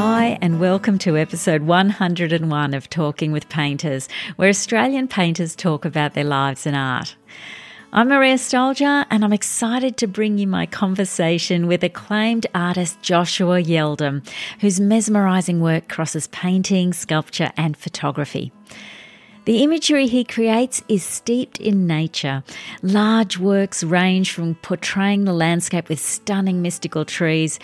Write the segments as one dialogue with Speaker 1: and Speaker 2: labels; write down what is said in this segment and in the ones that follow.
Speaker 1: Hi, and welcome to episode 101 of Talking with Painters, where Australian painters talk about their lives and art. I'm Maria Stoljar, and I'm excited to bring you my conversation with acclaimed artist Joshua Yeldham, whose mesmerising work crosses painting, sculpture, and photography. The imagery he creates is steeped in nature. Large works range from portraying the landscape with stunning mystical trees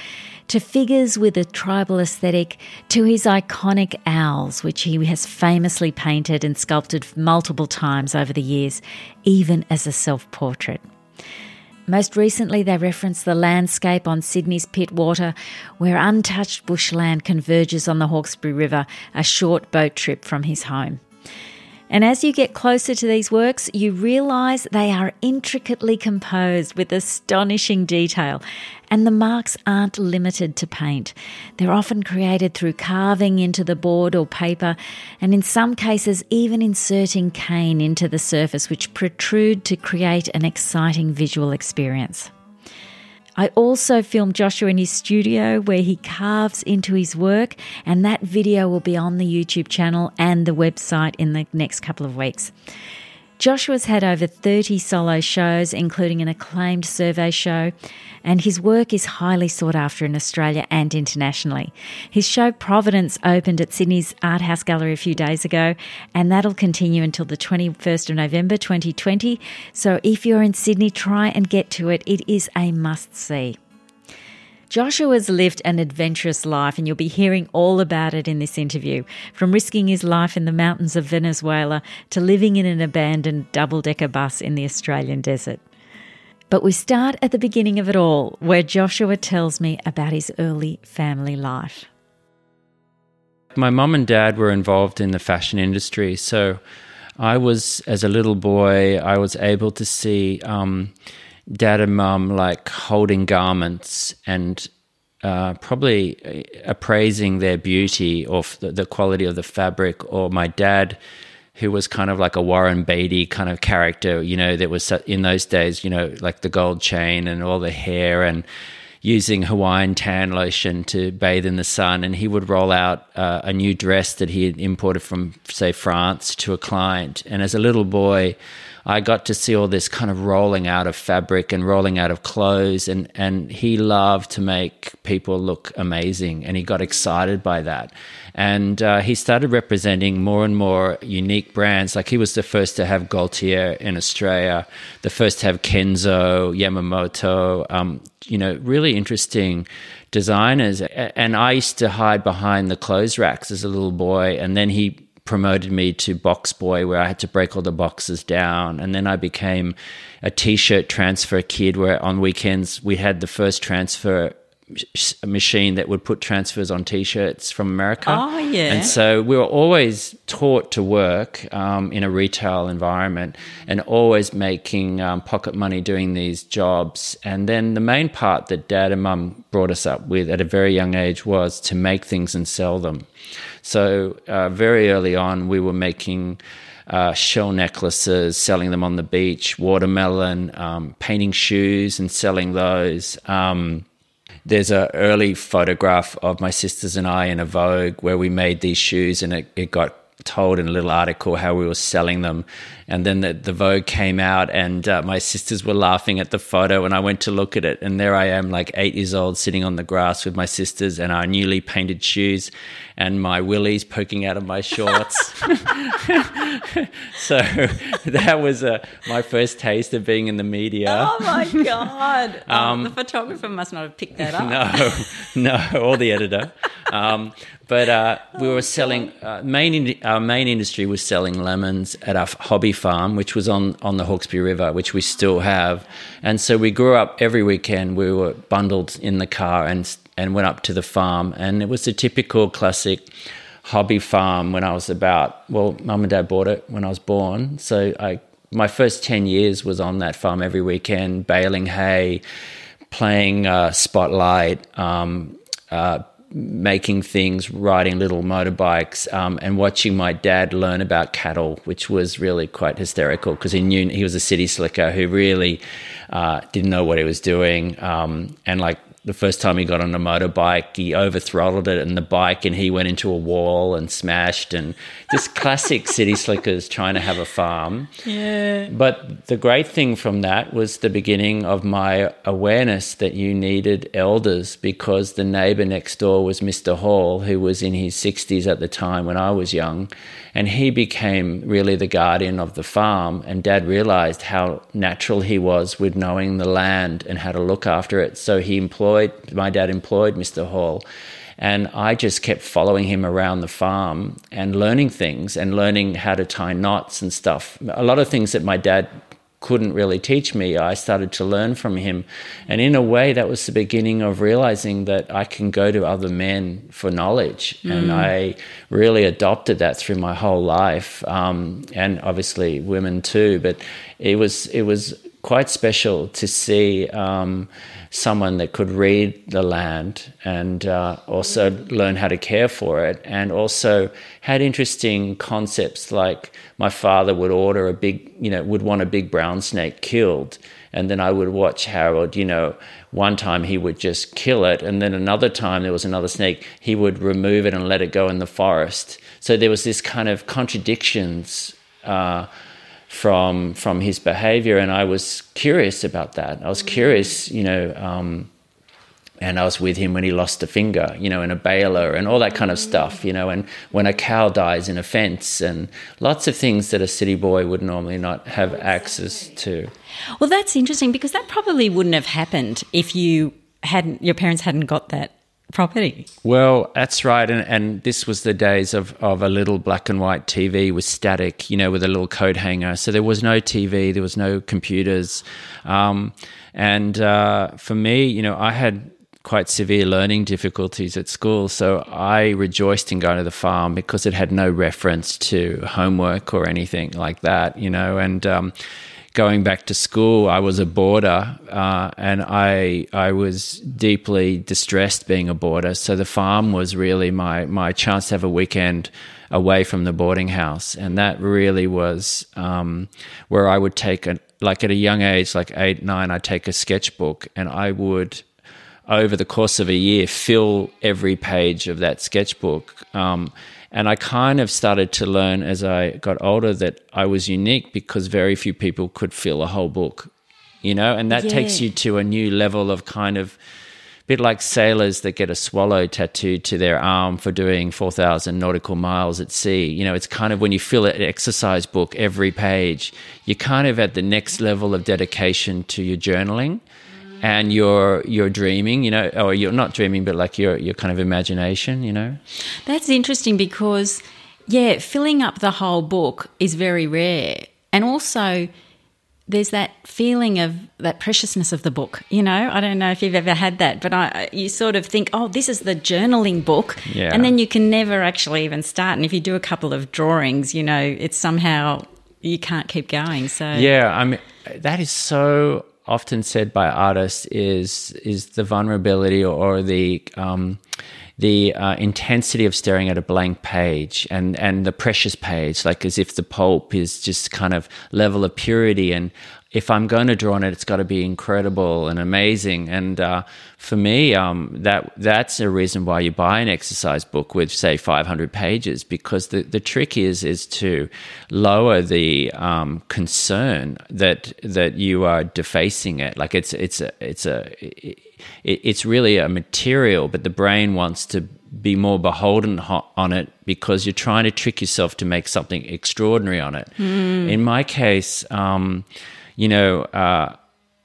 Speaker 1: to figures with a tribal aesthetic to his iconic owls, which he has famously painted and sculpted multiple times over the years, even as a self portrait. Most recently, they reference the landscape on Sydney's Pittwater, where untouched bushland converges on the Hawkesbury River, a short boat trip from his home. And as you get closer to these works, you realise they are intricately composed with astonishing detail. And the marks aren't limited to paint. They're often created through carving into the board or paper, and in some cases, even inserting cane into the surface, which protrude to create an exciting visual experience. I also filmed Joshua in his studio where he carves into his work, and that video will be on the YouTube channel and the website in the next couple of weeks. Joshua's had over 30 solo shows, including an acclaimed survey show, and his work is highly sought after in Australia and internationally. His show Providence opened at Sydney's Art House Gallery a few days ago, and that'll continue until the 21st of November 2020. So if you're in Sydney, try and get to it. It is a must see. Joshua's lived an adventurous life, and you'll be hearing all about it in this interview. From risking his life in the mountains of Venezuela to living in an abandoned double decker bus in the Australian desert. But we start at the beginning of it all, where Joshua tells me about his early family life.
Speaker 2: My mum and dad were involved in the fashion industry, so I was, as a little boy, I was able to see. Um, dad and mum like holding garments and uh, probably appraising their beauty or the, the, quality of the fabric, or my dad, who was kind of like a Warren Beatty kind of character, you know, that was in those days, you know, like the gold chain and all the hair and using Hawaiian tan lotion to bathe in the sun. And he would roll out uh, a new dress that he had imported from, say, France to a client. And as a little boy, I got to see all this kind of rolling out of fabric and rolling out of clothes, and and he loved to make people look amazing, and he got excited by that, and uh, he started representing more and more unique brands. Like he was the first to have Gaultier in Australia, the first to have Kenzo, Yamamoto, um, you know, really interesting designers. And I used to hide behind the clothes racks as a little boy, and then he promoted me to box boy where I had to break all the boxes down. And then I became a t shirt transfer kid where on weekends we had the first transfer machine that would put transfers on t-shirts from America.
Speaker 1: Oh yeah.
Speaker 2: And so we were always taught to work um, in a retail environment and always making um, pocket money doing these jobs. And then the main part that dad and mum brought us up with at a very young age was to make things and sell them. So uh, very early on, we were making. Uh, shell necklaces, selling them on the beach, watermelon, um, painting shoes and selling those. Um, there's an early photograph of my sisters and I in a Vogue where we made these shoes, and it, it got told in a little article how we were selling them. And then the, the Vogue came out, and uh, my sisters were laughing at the photo. And I went to look at it, and there I am, like eight years old, sitting on the grass with my sisters and our newly painted shoes, and my willies poking out of my shorts. so that was uh, my first taste of being in the media.
Speaker 1: Oh my God. Um, the photographer must not have picked that up.
Speaker 2: No, no, or the editor. Um, but uh, we were selling uh, main in, our main industry was selling lemons at our hobby farm, which was on on the Hawkesbury River, which we still have. And so we grew up every weekend. We were bundled in the car and and went up to the farm, and it was a typical classic hobby farm. When I was about well, mum and dad bought it when I was born, so I my first ten years was on that farm every weekend, baling hay, playing uh, spotlight. Um, uh, making things, riding little motorbikes, um, and watching my dad learn about cattle, which was really quite hysterical because he knew he was a city slicker who really uh, didn't know what he was doing, um, and like the first time he got on a motorbike, he overthrottled it and the bike, and he went into a wall and smashed. And just classic city slickers trying to have a farm.
Speaker 1: Yeah.
Speaker 2: But the great thing from that was the beginning of my awareness that you needed elders because the neighbor next door was Mr. Hall, who was in his 60s at the time when I was young. And he became really the guardian of the farm. And dad realized how natural he was with knowing the land and how to look after it. So he employed, my dad employed Mr. Hall. And I just kept following him around the farm and learning things and learning how to tie knots and stuff. A lot of things that my dad couldn't really teach me, I started to learn from him. And in a way, that was the beginning of realizing that I can go to other men for knowledge. Mm. And I really adopted that through my whole life, um, and obviously women too. But it was, it was quite special to see um, someone that could read the land and uh, also learn how to care for it, and also had interesting concepts like my father would order a big, you know, would want a big brown snake killed. And then I would watch Harold, you know, one time he would just kill it. And then another time there was another snake, he would remove it and let it go in the forest. So there was this kind of contradictions. Uh, from from his behavior, and I was curious about that. I was curious, you know, um, and I was with him when he lost a finger, you know, in a baler and all that kind of stuff, you know, and when a cow dies in a fence and lots of things that a city boy would normally not have access to.
Speaker 1: Well, that's interesting because that probably wouldn't have happened if you hadn't your parents hadn't got that property.
Speaker 2: Well, that's right. And, and this was the days of, of a little black and white TV with static, you know, with a little coat hanger. So there was no TV, there was no computers. Um, and uh, for me, you know, I had quite severe learning difficulties at school. So I rejoiced in going to the farm because it had no reference to homework or anything like that, you know, and, um, going back to school, I was a boarder, uh, and I I was deeply distressed being a boarder. So the farm was really my my chance to have a weekend away from the boarding house, and that really was um, where I would take a like at a young age, like eight nine, I'd take a sketchbook and I would over the course of a year fill every page of that sketchbook. Um, and I kind of started to learn as I got older that I was unique because very few people could fill a whole book, you know, and that yeah. takes you to a new level of kind of bit like sailors that get a swallow tattooed to their arm for doing 4,000 nautical miles at sea. You know, it's kind of when you fill an exercise book every page, you're kind of at the next level of dedication to your journaling and you're you're dreaming, you know, or you're not dreaming, but like your your kind of imagination, you know.
Speaker 1: That's interesting because yeah, filling up the whole book is very rare, and also there's that feeling of that preciousness of the book. You know, I don't know if you've ever had that, but I, you sort of think, oh, this is the journaling book.
Speaker 2: Yeah.
Speaker 1: And then you can never actually even start. And if you do a couple of drawings, you know, it's somehow you can't keep going. So,
Speaker 2: yeah, I mean, that is so often said by artists is is the vulnerability or, the um, the uh, intensity of staring at a blank page and and the precious page, like as if the pulp is just kind of level of purity and if I'm going to draw on it, it's got to be incredible and amazing. And uh, for me, um, that that's a reason why you buy an exercise book with say 500 pages because the, the trick is is to lower the um, concern that that you are defacing it. Like it's it's a, it's a it, it's really a material, but the brain wants to be more beholden on it because you're trying to trick yourself to make something extraordinary on it.
Speaker 1: Mm.
Speaker 2: In my case. Um, you know, uh,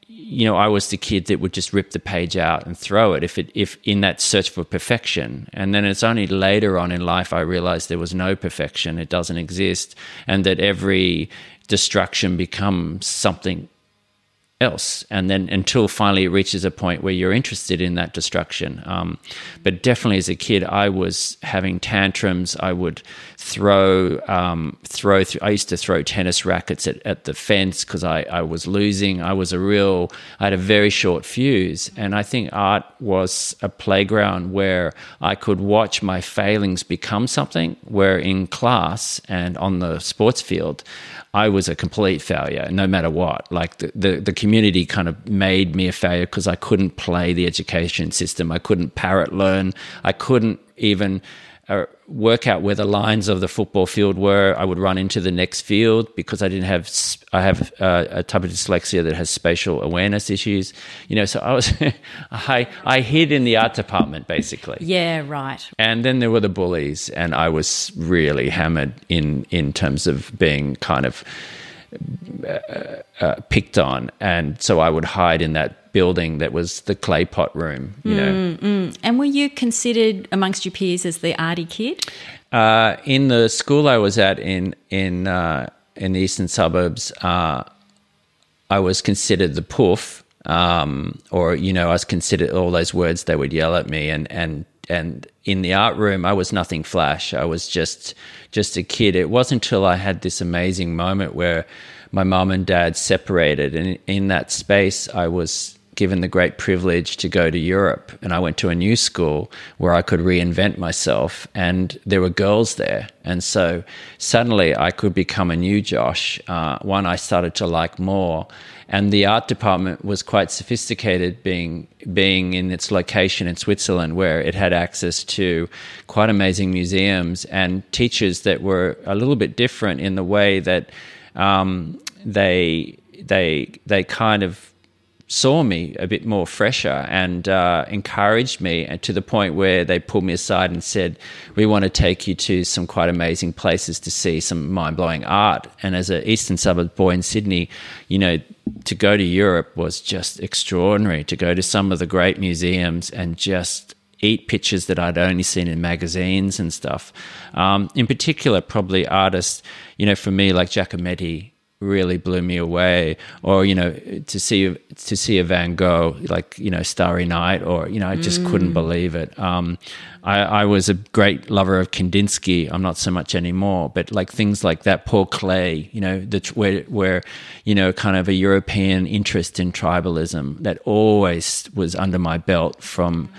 Speaker 2: you know, I was the kid that would just rip the page out and throw it if it if in that search for perfection. And then it's only later on in life I realized there was no perfection; it doesn't exist, and that every destruction becomes something else. And then until finally it reaches a point where you're interested in that destruction um, but definitely as a kid i was having tantrums. I would throw um, throw th- i used to throw tennis rackets at, at the fence because I, I was losing i was a real i had a very short fuse and i think art was a playground where i could watch my failings become something where in class and on the sports field I was a complete failure, no matter what. Like the, the, the community kind of made me a failure because I couldn't play the education system. I couldn't parrot learn. I couldn't even uh, work out where the lines of the football field were. I would run into the next field because I didn't have. I have uh, a type of dyslexia that has spatial awareness issues. You know, so I was. I I hid in the art department basically.
Speaker 1: Yeah, right.
Speaker 2: And then there were the bullies, and I was really hammered in in terms of being kind of. Uh, uh, picked on, and so I would hide in that building that was the clay pot room, you know.
Speaker 1: Mm, mm. And were you considered amongst your peers as the arty kid?
Speaker 2: Uh, in the school I was at in in uh, in the eastern suburbs, uh, I was considered the poof, um, or you know, I was considered all those words they would yell at me, and and and in the art room, I was nothing flash. I was just just a kid. It wasn't until I had this amazing moment where my mom and dad separated, and in that space, I was given the great privilege to go to Europe. And I went to a new school where I could reinvent myself, and there were girls there. And so suddenly I could become a new Josh, uh, one I started to like more. And the art department was quite sophisticated, being being in its location in Switzerland, where it had access to quite amazing museums and teachers that were a little bit different in the way that um, they they they kind of saw me a bit more fresher and uh, encouraged me to the point where they pulled me aside and said, "We want to take you to some quite amazing places to see some mind blowing art." And as an eastern suburb boy in Sydney, you know, to go to Europe was just extraordinary. To go to some of the great museums and just eat pictures that I'd only seen in magazines and stuff. Um, in particular, probably artists, you know, for me like Giacometti really blew me away. Or you know to see to see a van gogh like you know starry night or you know i just mm. couldn't believe it. Um, I, I, was a great lover of kandinsky. I'm not so much anymore but like things like that paul klee you know the, where where you know kind of a european interest in tribalism that always was under my belt from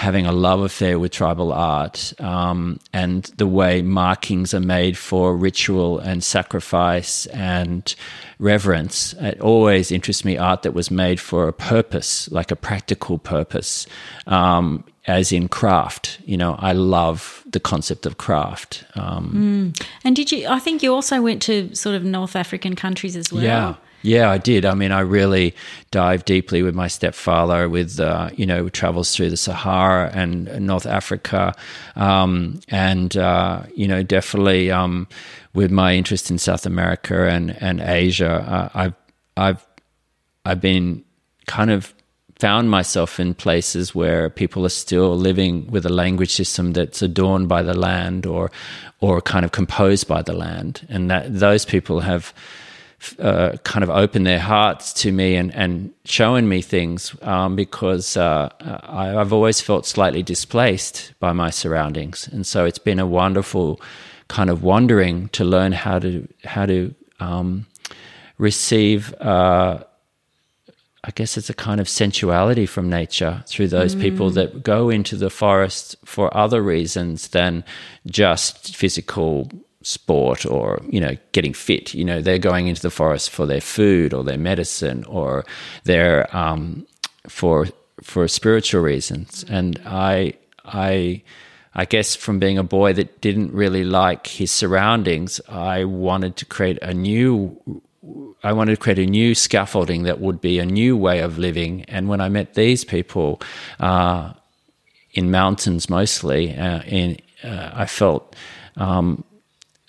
Speaker 2: having a love affair with tribal art um, and the way markings are made for ritual and sacrifice and reverence. It always interests me art that was made for a purpose, like a practical purpose, um, as in craft. You know, I love the concept of craft.
Speaker 1: Um, mm. And did you? I think you also went to sort of North African countries as well.
Speaker 2: Yeah. Yeah, I did. I mean, I really dived deeply with my stepfather with, uh, you know, travels through the Sahara and North Africa. Um, and, uh, you know, definitely um, with my interest in South America and, and Asia, uh, I've, I've, I've been kind of found myself in places where people are still living with a language system that's adorned by the land or, or kind of composed by the land. And that those people have, uh, kind of opened their hearts to me and, and showing me things um, because uh, I, have always felt slightly displaced by my surroundings, and so it's been a wonderful kind of wandering to learn how to how to um, receive. Uh, I guess it's a kind of sensuality from nature through those mm. people that go into the forest for other reasons than just physical sport or you know getting fit you know they're going into the forest for their food or their medicine or they're um, for for spiritual reasons and i i i guess from being a boy that didn't really like his surroundings i wanted to create a new I wanted to create a new scaffolding that would be a new way of living. And when I met these people uh, in mountains mostly, uh, in, uh, I felt um,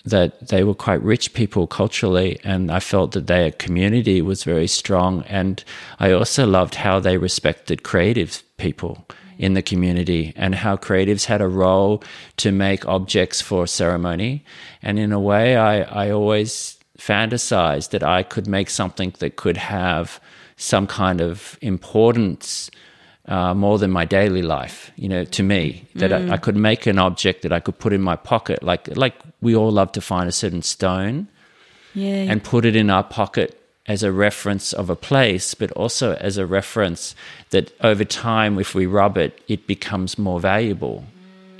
Speaker 2: that they were quite rich people culturally, and I felt that their community was very strong. And I also loved how they respected creative people in the community and how creatives had a role to make objects for ceremony. And in a way, I, I always fantasized that I could make something that could have some kind of importance uh, more than my daily life, you know, to me, that mm. I, I, could make an object that I could put in my pocket. Like, like we all love to find a certain stone
Speaker 1: yeah.
Speaker 2: and put it in our pocket as a reference of a place, but also as a reference that over time, if we rub it, it becomes more valuable.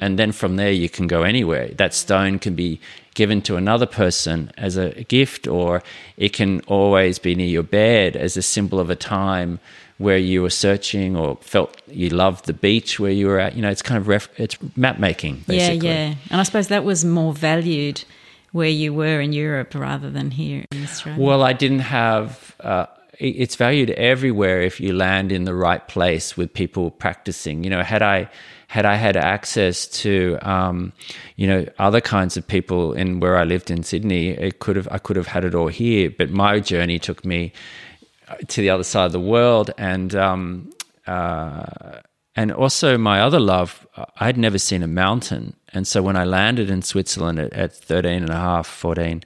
Speaker 2: And then from there, you can go anywhere. That stone can be given to another person as a gift, or it can always be near your bed as a symbol of a time where you were searching or felt you loved the beach where you were at. You know, it's kind of ref- it's map making. Basically.
Speaker 1: Yeah, yeah. And I suppose that was more valued where you were in Europe rather than here in Australia.
Speaker 2: Well, I didn't have. Uh, it's valued everywhere if you land in the right place with people practicing. You know, had I had I had access to, um, you know, other kinds of people in where I lived in Sydney, it could have I could have had it all here. But my journey took me to the other side of the world, and um, uh, and also my other love, I'd never seen a mountain, and so when I landed in Switzerland at, at 13 and a half, 14,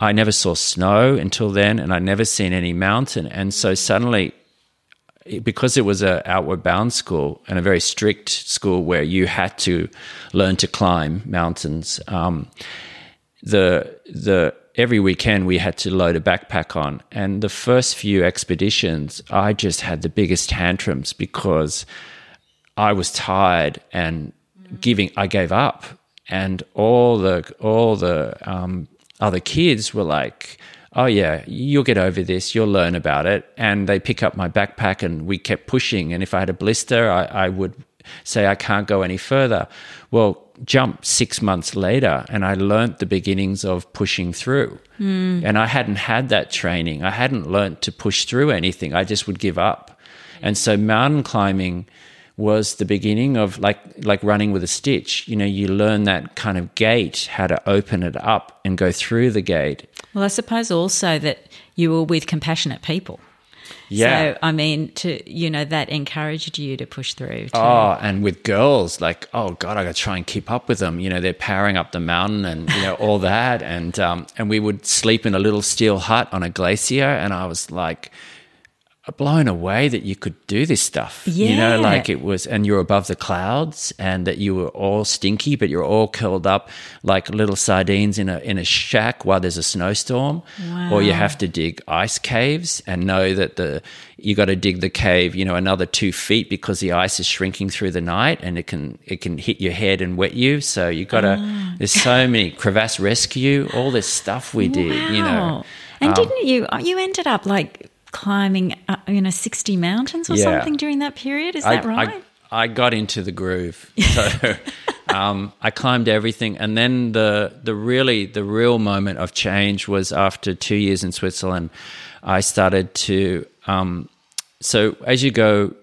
Speaker 2: I never saw snow until then, and I'd never seen any mountain, and so suddenly. Because it was an outward bound school and a very strict school where you had to learn to climb mountains, um, the the every weekend we had to load a backpack on. And the first few expeditions, I just had the biggest tantrums because I was tired and giving. I gave up, and all the all the um, other kids were like. Oh yeah, you'll get over this. You'll learn about it. And they pick up my backpack, and we kept pushing. And if I had a blister, I, I would say I can't go any further. Well, jump six months later and I learnt the beginnings of pushing through. Mm. And I hadn't had that training. I hadn't learnt to push through anything. I just would give up. And so mountain climbing was the beginning of like like running with a stitch. You know, you learn that kind of gate, how to open it up and go through the gate.
Speaker 1: Well, I suppose also that you were with compassionate people.
Speaker 2: Yeah.
Speaker 1: So, I mean, to, you know, that encouraged you to push through. Too.
Speaker 2: Oh, and with girls, like, oh God, I got to try and keep up with them. You know, they're powering up the mountain and, you know, all that. And, um, and we would sleep in a little steel hut on a glacier. And I was like, blown away that you could do this stuff.
Speaker 1: Yeah.
Speaker 2: You know, like it was, and you're above the clouds and that you were all stinky, but you're all curled up like little sardines in a, in a shack while there's a snowstorm.
Speaker 1: Wow.
Speaker 2: Or you have to dig ice caves and know that the, you got to dig the cave, you know, another two feet because the ice is shrinking through the night and it can, it can hit your head and wet you. So you got to, oh. there's so many crevasse rescue, all this stuff we did, wow. you know.
Speaker 1: And um, didn't you, you ended up like, climbing, uh, you know, 60 mountains or yeah. something during that period. Is that right?
Speaker 2: I, I, got into the groove. So um, I climbed everything. And then the, the really, the real moment of change was after two years in Switzerland, I started to, um, so as you go,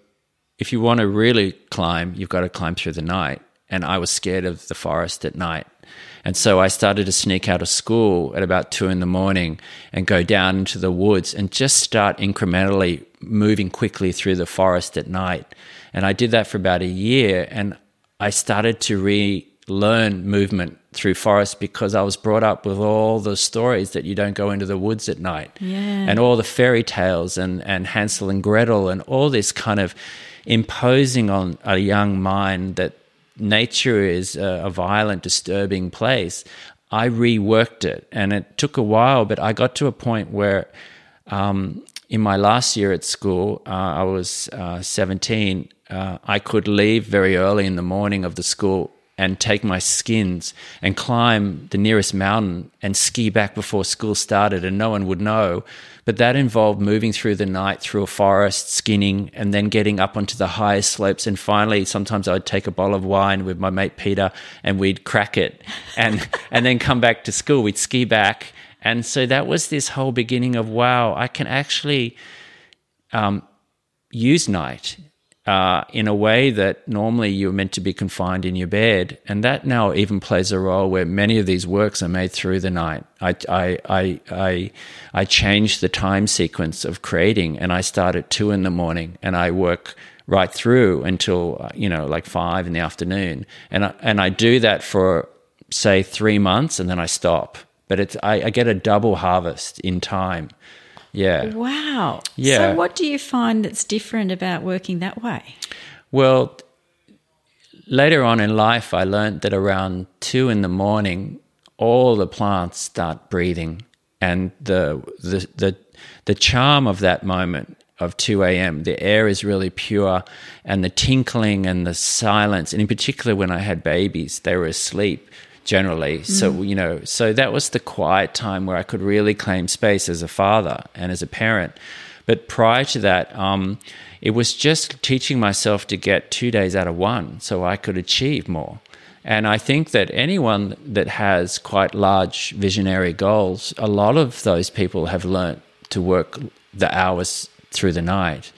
Speaker 2: if you want to really climb, you've got to climb through the night. And I was scared of the forest at night. And so I started to sneak out of school at about two in the morning and go down into the woods and just start incrementally moving quickly through the forest at night. And I did that for about a year and I started to relearn movement through forest because I was brought up with all the stories that you don't go into the woods at night.
Speaker 1: Yeah.
Speaker 2: And all the fairy tales and, and Hansel and Gretel and all this kind of imposing on a young mind that nature is a, a violent, disturbing place, I reworked it. And it took a while, but I got to a point where um, in my last year at school, uh, I was uh, 17, uh, I could leave very early in the morning of the school and take my skins and climb the nearest mountain and ski back before school started, and no one would know. But that involved moving through the night through a forest, skinning, and then getting up onto the highest slopes. And finally, sometimes I'd take a bottle of wine with my mate Peter, and we'd crack it, and and then come back to school. We'd ski back, and so that was this whole beginning of wow, I can actually um, use night uh, in a way that normally you're meant to be confined in your bed. And that now even plays a role where many of these works are made through the night. I, I, I, I, I changed the time sequence of creating and I start at two in the morning and I work right through until, uh, you know, like five in the afternoon. And I, and I do that for, say, three months and then I stop. But it's, I, I get a double harvest in time. Yeah.
Speaker 1: Wow.
Speaker 2: Yeah.
Speaker 1: So, what do you find that's different about working that way?
Speaker 2: Well, later on in life, I learned that around two in the morning, all the plants start breathing, and the the the the charm of that moment of 2 a.m. The air is really pure, and the tinkling and the silence, and in particular when I had babies, they were asleep generally. So, you know, so that was the quiet time where I could really claim space as a father and as a parent. But prior to that, um, it was just teaching myself to get two days out of one so I could achieve more. And I think that anyone that has quite large visionary goals, a lot of those people have learnt to work the hours through the night.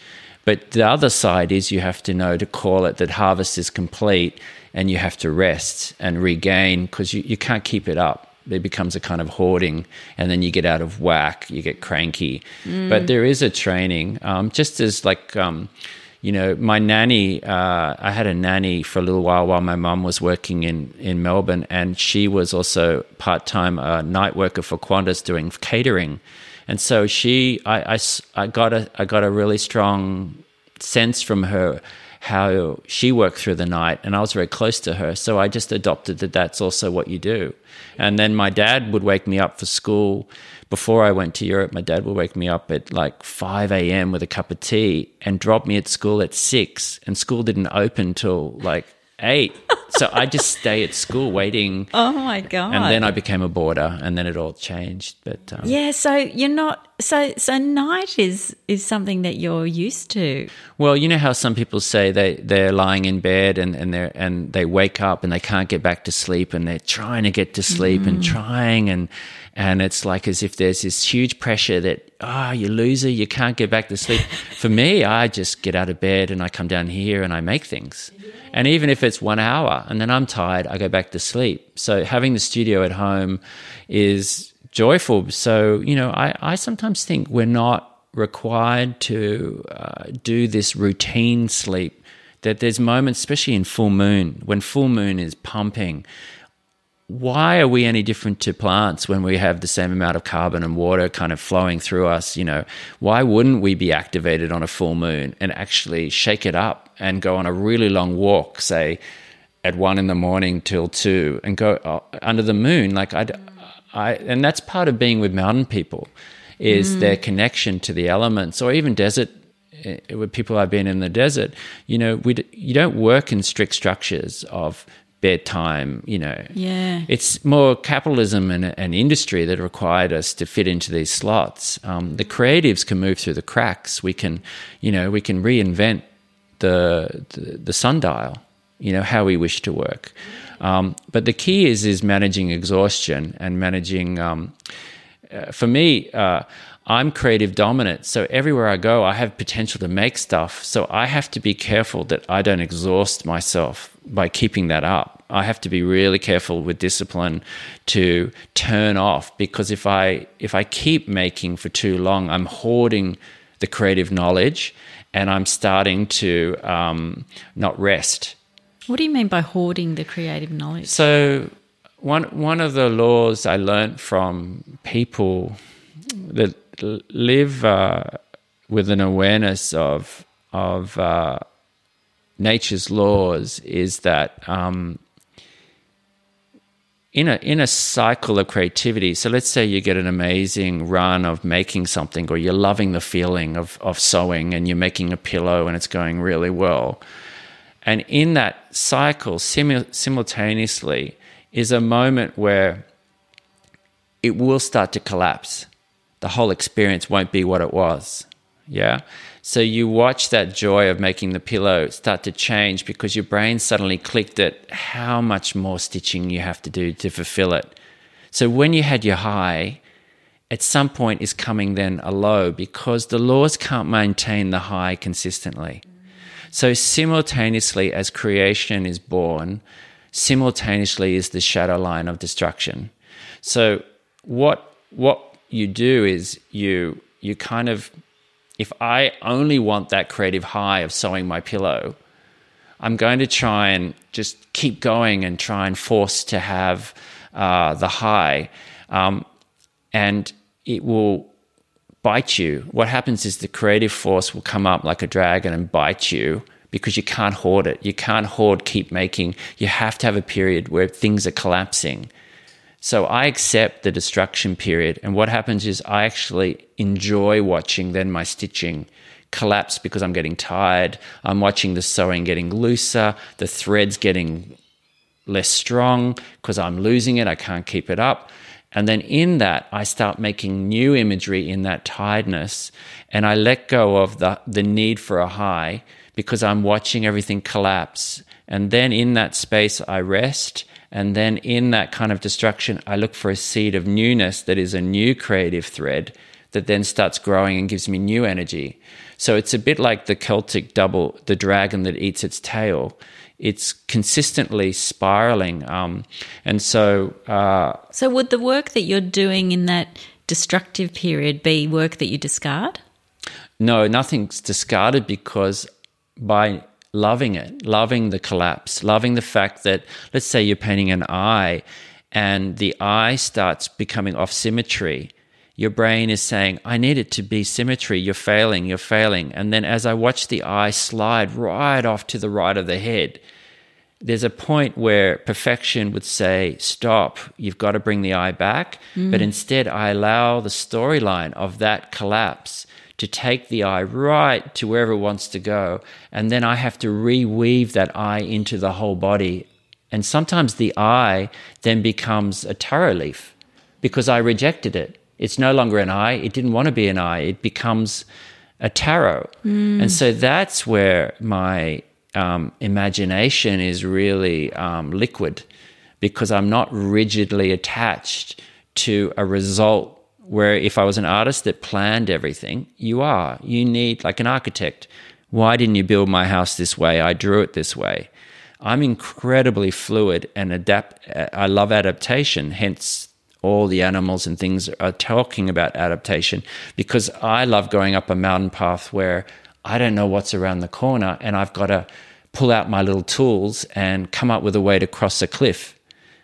Speaker 2: But the other side is you have to know to call it that harvest is complete and you have to rest and regain because you, you can't keep it up. It becomes a kind of hoarding, and then you get out of whack, you get cranky. Mm. But there is a training, um, just as like, um, you know, my nanny, uh, I had a nanny for a little while while my mum was working in, in Melbourne, and she was also part time uh, night worker for Qantas doing catering. And so she, I, I, I, got a, I got a really strong sense from her how she worked through the night, and I was very close to her. So I just adopted that that's also what you do. And then my dad would wake me up for school. Before I went to Europe, my dad would wake me up at like 5 a.m. with a cup of tea and drop me at school at 6. And school didn't open till like eight. so I just stay at school waiting.
Speaker 1: Oh my god!
Speaker 2: And then I became a boarder, and then it all changed. But
Speaker 1: um, yeah, so you're not so so night is is something that you're used to.
Speaker 2: Well, you know how some people say they they're lying in bed and and they and they wake up and they can't get back to sleep and they're trying to get to sleep mm. and trying and and it's like as if there's this huge pressure that oh, you loser you can't get back to sleep. For me, I just get out of bed and I come down here and I make things. And even if it's one hour and then I'm tired, I go back to sleep. So having the studio at home is joyful. So, you know, I, I sometimes think we're not required to uh, do this routine sleep. That there's moments, especially in full moon, when full moon is pumping, why are we any different to plants when we have the same amount of carbon and water kind of flowing through us? You know, why wouldn't we be activated on a full moon and actually shake it up and go on a really long walk, say at one in the morning till two, and go uh, under the moon? Like I, I, and that's part of being with mountain people, is mm. their connection to the elements, or even desert eh, with people I've been in the desert, you know, we you don't work in strict structures of bedtime, you know.
Speaker 1: Yeah.
Speaker 2: It's more capitalism and, and industry that required us to fit into these slots. Um, the creatives can move through the cracks. We can, you know, we can reinvent the, the, the sundial, you know, how we wish to work. Um, but the key is is managing exhaustion and managing. Um, uh, for me, uh, I'm creative dominant. So everywhere I go, I have potential to make stuff. So I have to be careful that I don't exhaust myself by keeping that up. I have to be really careful with discipline to turn off because if I if I keep making for too long, I'm hoarding the creative knowledge and I'm starting to um, not rest.
Speaker 1: What do you mean by hoarding the creative knowledge?
Speaker 2: So one one of the laws I learned from people that live uh, with an awareness of of uh, nature's laws is that um, in a in a cycle of creativity. So let's say you get an amazing run of making something, or you're loving the feeling of of sewing, and you're making a pillow, and it's going really well. And in that cycle, simu- simultaneously, is a moment where it will start to collapse the whole experience won't be what it was. Yeah. So you watch that joy of making the pillow start to change because your brain suddenly clicked at how much more stitching you have to do to fulfill it. So when you had your high, at some point is coming then a low because the laws can't maintain the high consistently. So simultaneously as creation is born, simultaneously is the shadow line of destruction. So what what you do is you you kind of if I only want that creative high of sewing my pillow, I'm going to try and just keep going and try and force to have uh, the high, um, and it will bite you. What happens is the creative force will come up like a dragon and bite you because you can't hoard it. You can't hoard, keep making. You have to have a period where things are collapsing. So I accept the destruction period. And what happens is I actually enjoy watching then my stitching collapse because I'm getting tired. I'm watching the sewing getting looser, the threads getting less strong because I'm losing it. I can't keep it up. And then in that, I start making new imagery in that tiredness. And I let go of the, the need for a high because I'm watching everything collapse. And then in that space, I rest. And then in that kind of destruction, I look for a seed of newness that is a new creative thread that then starts growing and gives me new energy. So it's a bit like the Celtic double, the dragon that eats its tail. It's consistently spiraling. Um, and so. Uh,
Speaker 1: so, would the work that you're doing in that destructive period be work that you discard?
Speaker 2: No, nothing's discarded because by loving it, loving the collapse, loving the fact that, let's say you're painting an eye and the eye starts becoming off symmetry. Your brain is saying, I need it to be symmetry. You're failing, you're failing. And then as I watch the eye slide right off to the right of the head, there's a point where perfection would say, Stop, you've got to bring the eye back. Mm. But instead, I allow the storyline of that collapse to take the eye right to wherever it wants to go. And then I have to reweave that eye into the whole body. And sometimes the eye then becomes a taro leaf because I rejected it. It's no longer an eye. It didn't want to be an eye. It becomes a taro. Mm. And so that's where my um, imagination is really um, liquid because I'm not rigidly attached to a result where if I was an artist that planned everything, you are. You need, like an architect, why didn't you build my house this way? I drew it this way. I'm incredibly fluid and adapt. Uh, I love adaptation, hence all the animals and things are talking about adaptation because I love going up a mountain path where I don't know what's around the corner and I've got to pull out my little tools and come up with a way to cross a cliff.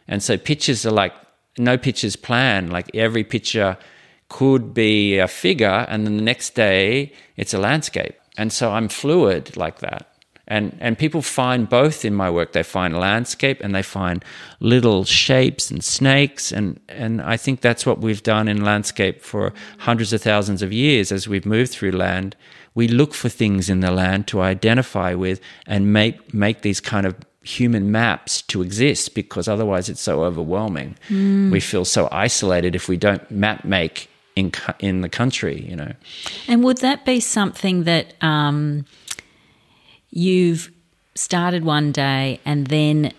Speaker 2: And so pictures are like no pictures planned. Like every picture could be a figure, and then the next day it's a landscape. And so I'm fluid like that. And, and people find both in my work. They find landscape and they find little shapes and snakes. And, and I think that's what we've done in landscape for hundreds of thousands of years as we've moved through land. We look for things in the land to identify with and make, make these kind of human maps to exist because otherwise it's so overwhelming. Mm. We feel so isolated if we don't map make in in the country, you know.
Speaker 1: And would that be something that um, you've started one day and then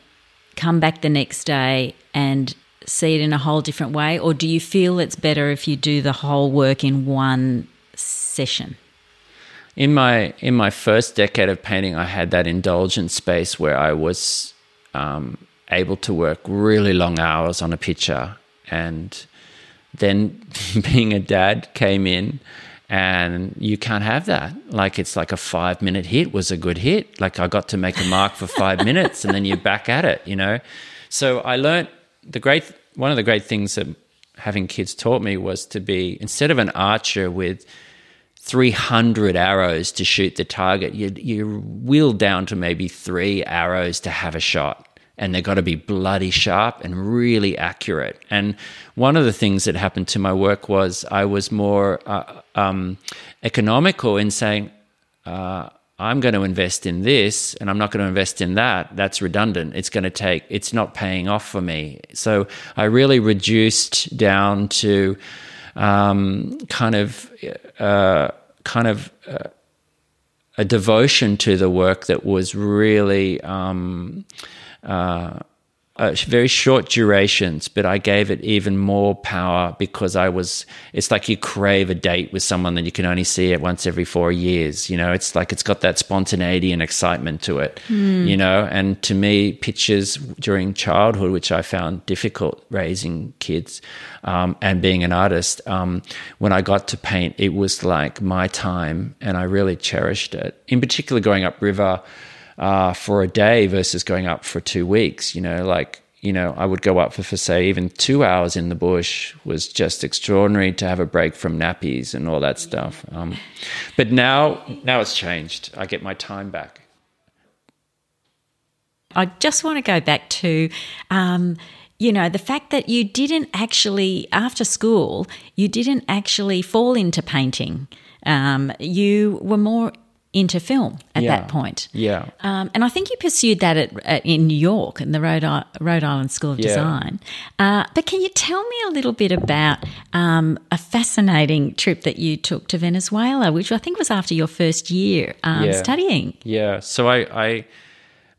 Speaker 1: come back the next day and see it in a whole different way, or do you feel it's better if you do the whole work in one session?
Speaker 2: In my in my first decade of painting, I had that indulgent space where I was um, able to work really long hours on a picture, and then being a dad came in, and you can't have that. Like it's like a five minute hit was a good hit. Like I got to make a mark for five minutes, and then you're back at it. You know, so I learned the great one of the great things that having kids taught me was to be instead of an archer with 300 arrows to shoot the target. You, you wheel down to maybe three arrows to have a shot. And they've got to be bloody sharp and really accurate. And one of the things that happened to my work was I was more uh, um, economical in saying, uh, I'm going to invest in this and I'm not going to invest in that. That's redundant. It's going to take, it's not paying off for me. So I really reduced down to, um, kind of uh, kind of uh, a devotion to the work that was really um, uh, uh, very short durations, but I gave it even more power because I was. It's like you crave a date with someone that you can only see it once every four years. You know, it's like it's got that spontaneity and excitement to it. Mm. You know, and to me, pictures during childhood, which I found difficult raising kids um, and being an artist, um, when I got to paint, it was like my time, and I really cherished it. In particular, going up river uh, for a day versus going up for two weeks. You know, like you know, I would go up for, for say even two hours in the bush was just extraordinary to have a break from nappies and all that stuff. Um, but now, now it's changed. I get my time back.
Speaker 1: I just want to go back to, um, you know, the fact that you didn't actually, after school, you didn't actually fall into painting. Um, you were more into film at
Speaker 2: Yeah.
Speaker 1: that point.
Speaker 2: Yeah.
Speaker 1: Um, and I think you pursued that at, at, in New York in the Rhode, I- Rhode Island School of
Speaker 2: Yeah.
Speaker 1: Design. Uh, but can you tell me a little bit about um, a fascinating trip that you took to Venezuela, which I think was after your first year um,
Speaker 2: Yeah.
Speaker 1: studying?
Speaker 2: Yeah. So I I,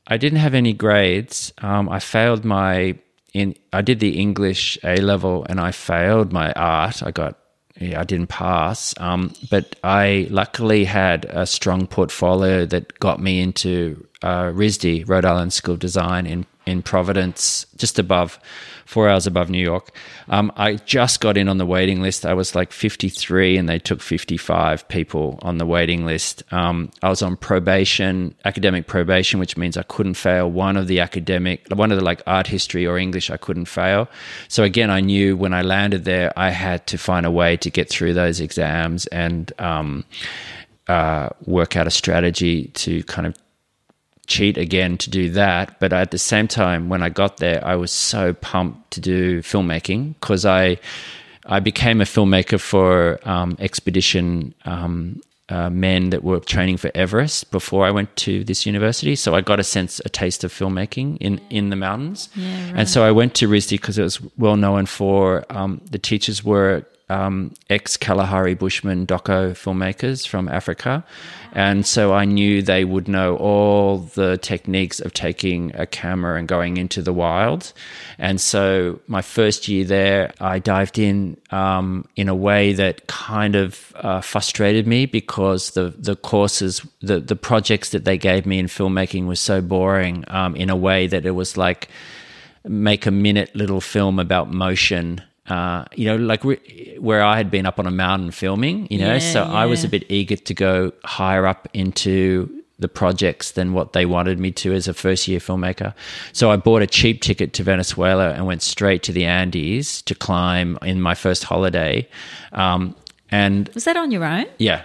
Speaker 2: I didn't have any grades. Um, I failed my in. I did the English A level and I failed my art. I got. Yeah, I didn't pass. Um, but I luckily had a strong portfolio that got me into uh, RISD, Rhode Island School of Design in in Providence, just above, four hours above New York. Um, I just got in on the waiting list. I was like 53, and they took 55 people on the waiting list. Um, I was on probation, academic probation, which means I couldn't fail one of the academic, one of the like art history or English. I couldn't fail. So again, I knew when I landed there, I had to find a way to get through those exams and um, uh, work out a strategy to kind of cheat again to do that. But at the same time, when I got there, I was so pumped to do filmmaking because I I became a filmmaker for um, expedition um, uh, men that were training for Everest before I went to this university. So I got a sense, a taste of filmmaking in in the mountains. And so I went to RISD because it was well known for um, the teachers were um, ex Kalahari Bushman doco filmmakers from Africa. And so I knew they would know all the techniques of taking a camera and going into the wild. And so my first year there, I dived in um, in a way that kind of uh, frustrated me because the, the courses, the, the projects that they gave me in filmmaking was so boring um, in a way that it was like, make a minute little film about motion. Uh, you know, like re- where I had been up on a mountain filming, you know,
Speaker 1: Yeah,
Speaker 2: so I was a bit eager to go higher up into the projects than what they wanted me to as a first year filmmaker. So I bought a cheap ticket to Venezuela and went straight to the Andes to climb in my first holiday. Um, and
Speaker 1: Was that on your own?
Speaker 2: yeah.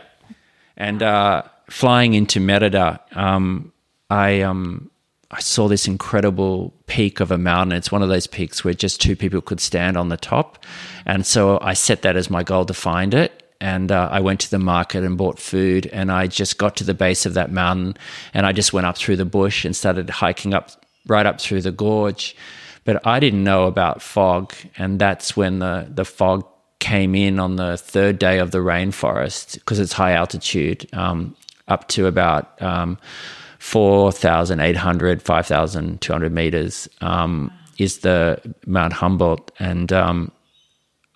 Speaker 2: And uh, flying into Merida, um, I um, I saw this incredible peak of a mountain. It's one of those peaks where just two people could stand on the top. And so I set that as my goal to find it. And uh, I went to the market and bought food. And I just got to the base of that mountain and I just went up through the bush and started hiking up right up through the gorge. But I didn't know about fog. And that's when the, the fog came in on the third day of the rainforest because it's high altitude, um, up to about um, 4,800, 5,200 meters um, is the Mount Humboldt. And um,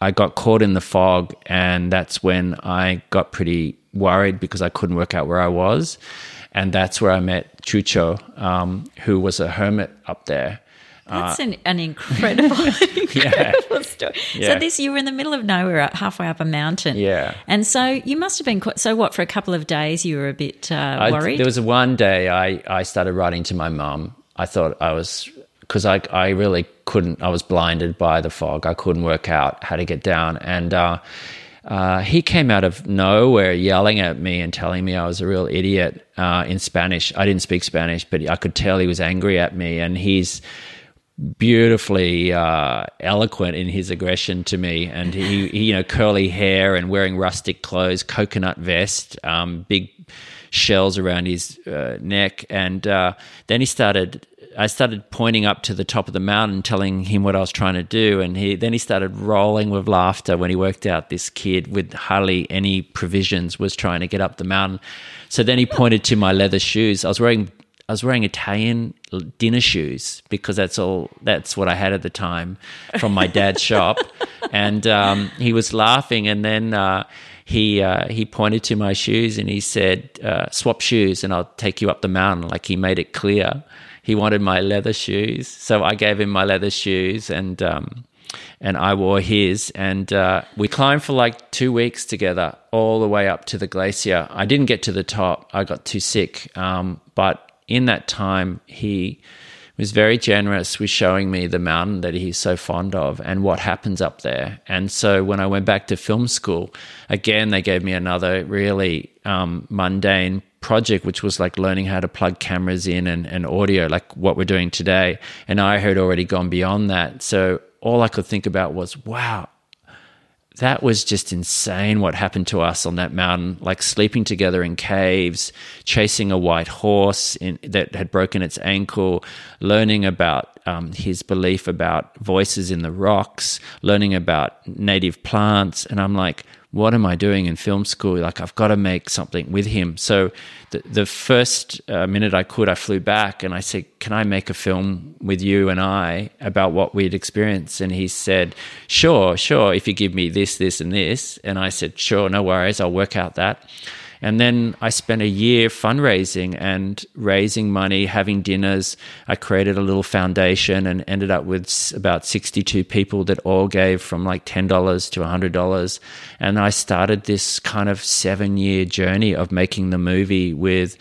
Speaker 2: I got caught in the fog, and that's when I got pretty worried because I couldn't work out where I was. And that's where I met Chucho, um, who was a hermit up there.
Speaker 1: That's an, an incredible, incredible story. So this you were in the middle of nowhere, halfway up a mountain.
Speaker 2: Yeah.
Speaker 1: And so you must have been quite. So what? For a couple of days, you were a bit uh,
Speaker 2: I-
Speaker 1: worried.
Speaker 2: there was one day I, I started writing to my mum. I thought I was because I I really couldn't. I was blinded by the fog. I couldn't work out how to get down, and uh, uh, he came out of nowhere yelling at me and telling me I was a real idiot uh, in Spanish. I didn't speak Spanish, but I could tell he was angry at me, and he's beautifully uh, eloquent in his aggression to me, and he, he, you know, curly hair and wearing rustic clothes, coconut vest, um, big shells around his uh, neck, and uh, then he started. I started pointing up to the top of the mountain, telling him what I was trying to do, and he then he started rolling with laughter when he worked out this kid with hardly any provisions was trying to get up the mountain. So then he pointed to my leather shoes. I was wearing I was wearing Italian dinner shoes because that's all that's what I had at the time from my dad's shop, and um, he was laughing, and then uh, he uh, he pointed to my shoes and he said, uh, "Swap shoes, and I'll take you up the mountain." Like he made it clear he wanted my leather shoes, so I gave him my leather shoes, and um, and I wore his, and uh, we climbed for like two weeks together, all the way up to the glacier. I didn't get to the top; I got too sick. Um, but in that time, he was very generous with showing me the mountain that he's so fond of and what happens up there. And so when I went back to film school, again, they gave me another really um, mundane project, which was like learning how to plug cameras in and, and audio, like what we're doing today. And I had already gone beyond that. So all I could think about was, wow, that was just insane what happened to us on that mountain, like sleeping together in caves, chasing a white horse in, that had broken its ankle, learning about um, his belief about voices in the rocks, learning about native plants. And I'm like, what am I doing in film school? Like, I've got to make something with him. So, the, the first uh, minute I could, I flew back and I said, Can I make a film with you and I about what we'd experienced? And he said, Sure, sure, if you give me this, this, and this. And I said, Sure, no worries, I'll work out that. And then I spent a year fundraising and raising money, having dinners. I created a little foundation and ended up with about 62 people that all gave from like $10 to $100. And I started this kind of seven year journey of making the movie with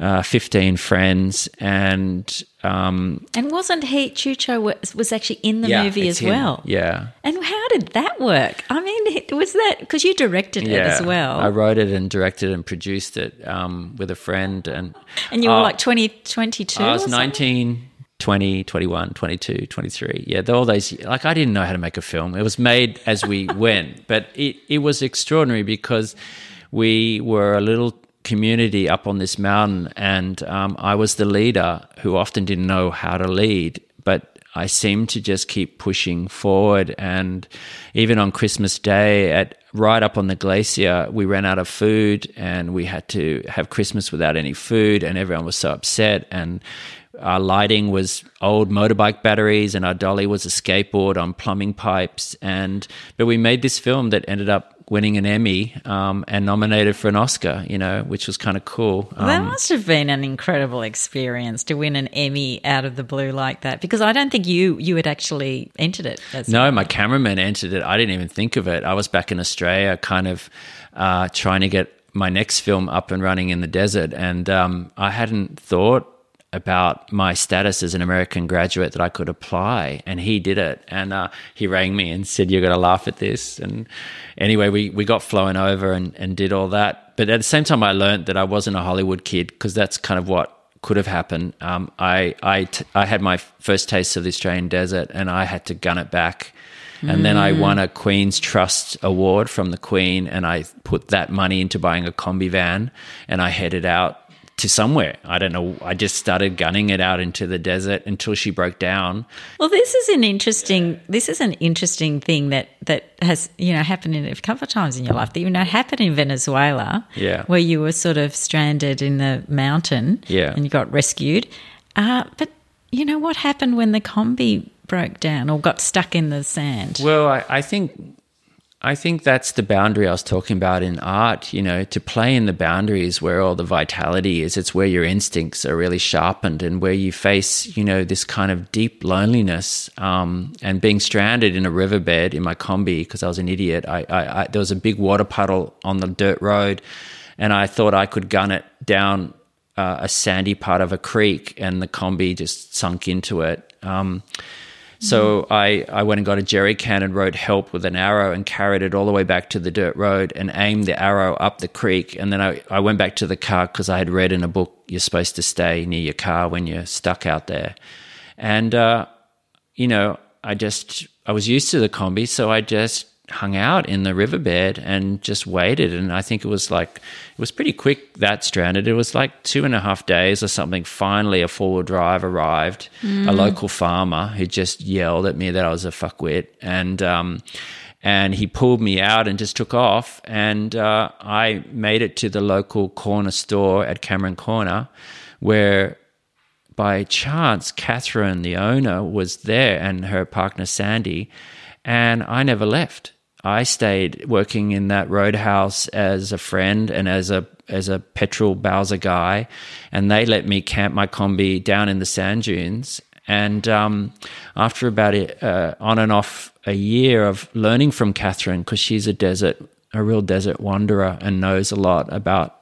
Speaker 2: uh, 15 friends and um,
Speaker 1: and wasn't he Chucho was, was actually in the
Speaker 2: yeah,
Speaker 1: movie as
Speaker 2: him.
Speaker 1: well?
Speaker 2: Yeah.
Speaker 1: And how did that work? I mean was that because you directed
Speaker 2: yeah.
Speaker 1: it as well.
Speaker 2: I wrote it and directed and produced it um, with a friend and
Speaker 1: and you were uh, like 20 22
Speaker 2: i was 19 20 21 22 23 yeah all those like i didn't know how to make a film. It was made as we went but it, it was extraordinary because we were a little community up on this mountain, and um, I was the leader who often didn't know how to lead, but I seemed to just keep pushing forward. And even on Christmas Day, at right up on the glacier, we ran out of food, and we had to have Christmas without any food, and everyone was so upset. And our lighting was old motorbike batteries, and our dolly was a skateboard on plumbing pipes. And but we made this film that ended up winning an Emmy um, and nominated for an Oscar, you know, which was kind of cool.
Speaker 1: Um, that must have been an incredible experience to win an Emmy out of the blue like that, because I don't think you you had actually entered it.
Speaker 2: no, my cameraman entered it. I didn't even think of it. I was back in Australia, kind of uh, trying to get my next film up and running in the desert, and um, I hadn't thought about my status as an American graduate that I could apply, and he did it. And uh, he rang me and said, "You're going to laugh at this." And anyway, we we got flown over and and did all that. But at the same time, I learned that I wasn't a Hollywood kid because that's kind of what could have happened. Um, I I, t- I had my first taste of the Australian desert, and I had to gun it back. And mm. then I won a Queen's Trust award from the Queen, and I put that money into buying a combi van, and I headed out to somewhere. I don't know. I just started gunning it out into the desert until she broke down.
Speaker 1: Well, this is an interesting. This is an interesting thing that that has you know happened in a couple of times in your life. That you know happened in Venezuela,
Speaker 2: yeah,
Speaker 1: where you were sort of stranded in the mountain,
Speaker 2: yeah,
Speaker 1: and you got rescued. Uh, but you know what happened when the combi broke down or got stuck in the sand?
Speaker 2: Well, I, I think I think that's the boundary I was talking about in art, you know, to play in the boundaries where all the vitality is. It's where your instincts are really sharpened and where you face, you know, this kind of deep loneliness. Um, and being stranded in a riverbed in my combi because I was an idiot, I, I, I, there was a big water puddle on the dirt road and I thought I could gun it down uh, a sandy part of a creek and the combi just sunk into it. Um, so I, I went and got a jerry can and wrote help with an arrow and carried it all the way back to the dirt road and aimed the arrow up the creek. And then I, I went back to the car because I had read in a book you're supposed to stay near your car when you're stuck out there. And, uh, you know, I just, I was used to the combi. So I just hung out in the riverbed and just waited. And I think it was like, it was pretty quick that stranded. It was like two and a half days or something. Finally, a four wheel drive arrived, mm. a local farmer who just yelled at me that I was a fuckwit. And, um, and he pulled me out and just took off. And uh, I made it to the local corner store at Cameron Corner, where by chance Catherine, the owner, was there, and her partner Sandy, and I never left. I stayed working in that roadhouse as a friend and as a as a petrol Bowser guy, and they let me camp my combi down in the sand dunes. And um, after about a, uh, on and off a year of learning from Catherine, because she's a desert, a real desert wanderer, and knows a lot about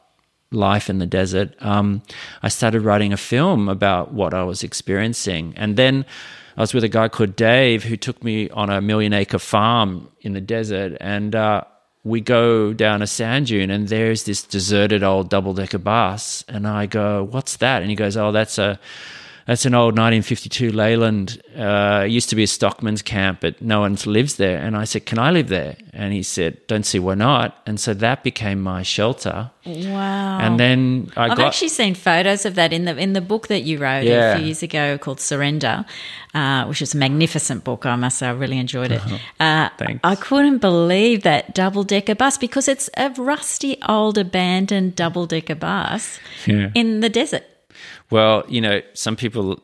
Speaker 2: life in the desert, um, I started writing a film about what I was experiencing, and then I was with a guy called Dave who took me on a million acre farm in the desert, and uh, we go down a sand dune, and there's this deserted old double decker bus, and I go, "What's that?" And he goes, "Oh, that's a." that's an old 1952 Leyland. Uh, used to be a stockman's camp, but no one lives there. And I said, Can I live there? And he said, Don't see why not. And so that became my shelter.
Speaker 1: Wow.
Speaker 2: And then I
Speaker 1: I've
Speaker 2: got.
Speaker 1: actually seen photos of that in the in the book that you wrote
Speaker 2: Yeah.
Speaker 1: a few years ago called Surrender, uh, which is a magnificent book. I must say, I really enjoyed it. Uh,
Speaker 2: Thanks.
Speaker 1: I couldn't believe that double decker bus because it's a rusty, old, abandoned double decker bus
Speaker 2: Yeah.
Speaker 1: in the desert.
Speaker 2: Well, you know, some people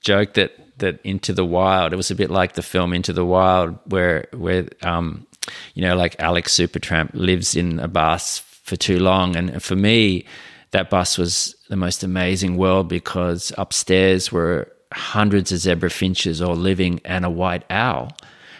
Speaker 2: joke that that Into the Wild, it was a bit like the film Into the Wild, where where um, you know, like Alex Supertramp lives in a bus for too long, and for me, that bus was the most amazing world because upstairs were hundreds of zebra finches all living and a white owl.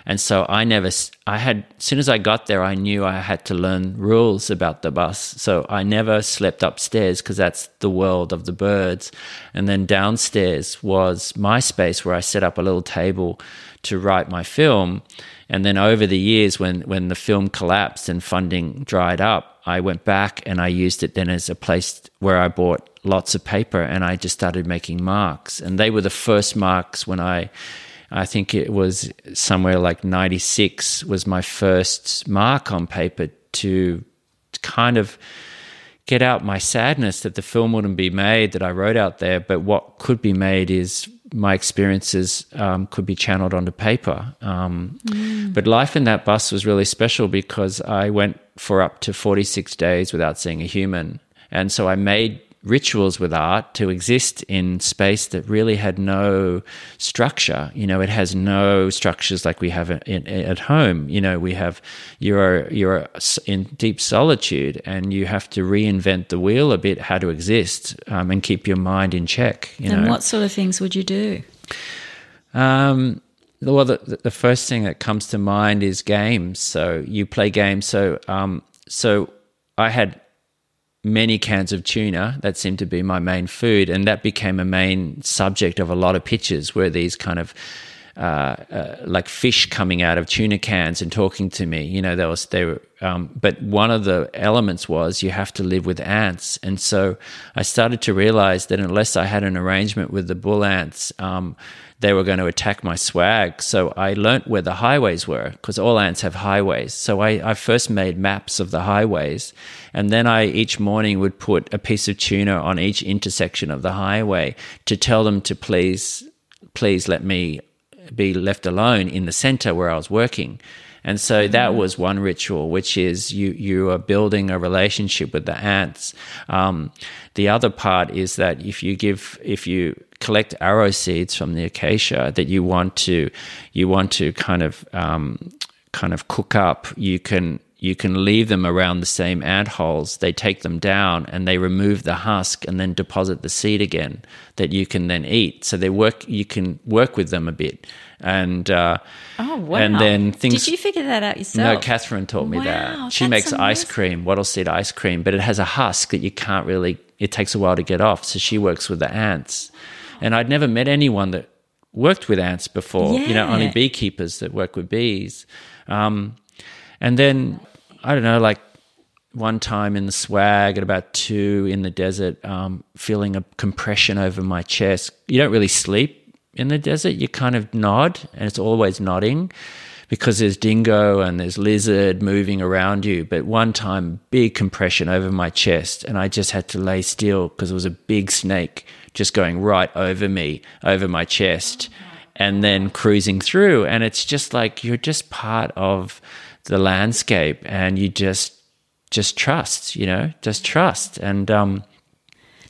Speaker 2: And so I never, I had, as soon as I got there, I knew I had to learn rules about the bus. So I never slept upstairs because that's the world of the birds. And then downstairs was my space where I set up a little table to write my film. And then over the years, when, when the film collapsed and funding dried up, I went back and I used it then as a place where I bought lots of paper and I just started making marks. And they were the first marks when I, I think it was somewhere like 96 was my first mark on paper to kind of get out my sadness that the film wouldn't be made that I wrote out there, but what could be made is my experiences um, could be channeled onto paper. Um, But life in that bus was really special because I went for up to 46 days without seeing a human. And so I made rituals with art to exist in space that really had no structure. You know, it has no structures like we have in, in, at home. You know, we have you're you're in deep solitude, and you have to reinvent the wheel a bit how to exist um, and keep your mind in check. You
Speaker 1: And
Speaker 2: know,
Speaker 1: what sort of things would you do?
Speaker 2: um, well, the, the first thing that comes to mind is games. So you play games. So, um, so I had many cans of tuna. That seemed to be my main food, and that became a main subject of a lot of pictures. Were these kind of uh, uh, like fish coming out of tuna cans and talking to me? You know, there was they were. Um, but one of the elements was you have to live with ants, and so I started to realize that unless I had an arrangement with the bull ants. Um, they were going to attack my swag. So I learnt where the highways were because all ants have highways. So I, I first made maps of the highways. And then I each morning would put a piece of tuna on each intersection of the highway to tell them to please, please let me be left alone in the center where I was working. And so that was one ritual, which is you you are building a relationship with the ants. Um, the other part is that if you give if you collect arrow seeds from the acacia that you want to you want to kind of um, kind of cook up, you can you can leave them around the same ant holes. They take them down and they remove the husk and then deposit the seed again that you can then eat. So they work. You can work with them a bit, and uh,
Speaker 1: Oh wow!
Speaker 2: and then things.
Speaker 1: Did you figure that out yourself?
Speaker 2: No, Catherine taught me
Speaker 1: Wow,
Speaker 2: that. She makes ice cream, wattle seed ice cream, but it has a husk that you can't really. It takes a while to get off. So she works with the ants, and I'd never met anyone that worked with ants before. You know, only beekeepers that work with bees. Um, and then I don't know, like one time in the swag at about two in the desert, um, feeling a compression over my chest. You don't really sleep in the desert. You kind of nod, and it's always nodding because there's dingo and there's lizard moving around you. But one time, big compression over my chest, and I just had to lay still because it was a big snake just going right over me, over my chest, and then cruising through. And it's just like you're just part of the landscape, and you just just trust, you know, just trust. And um,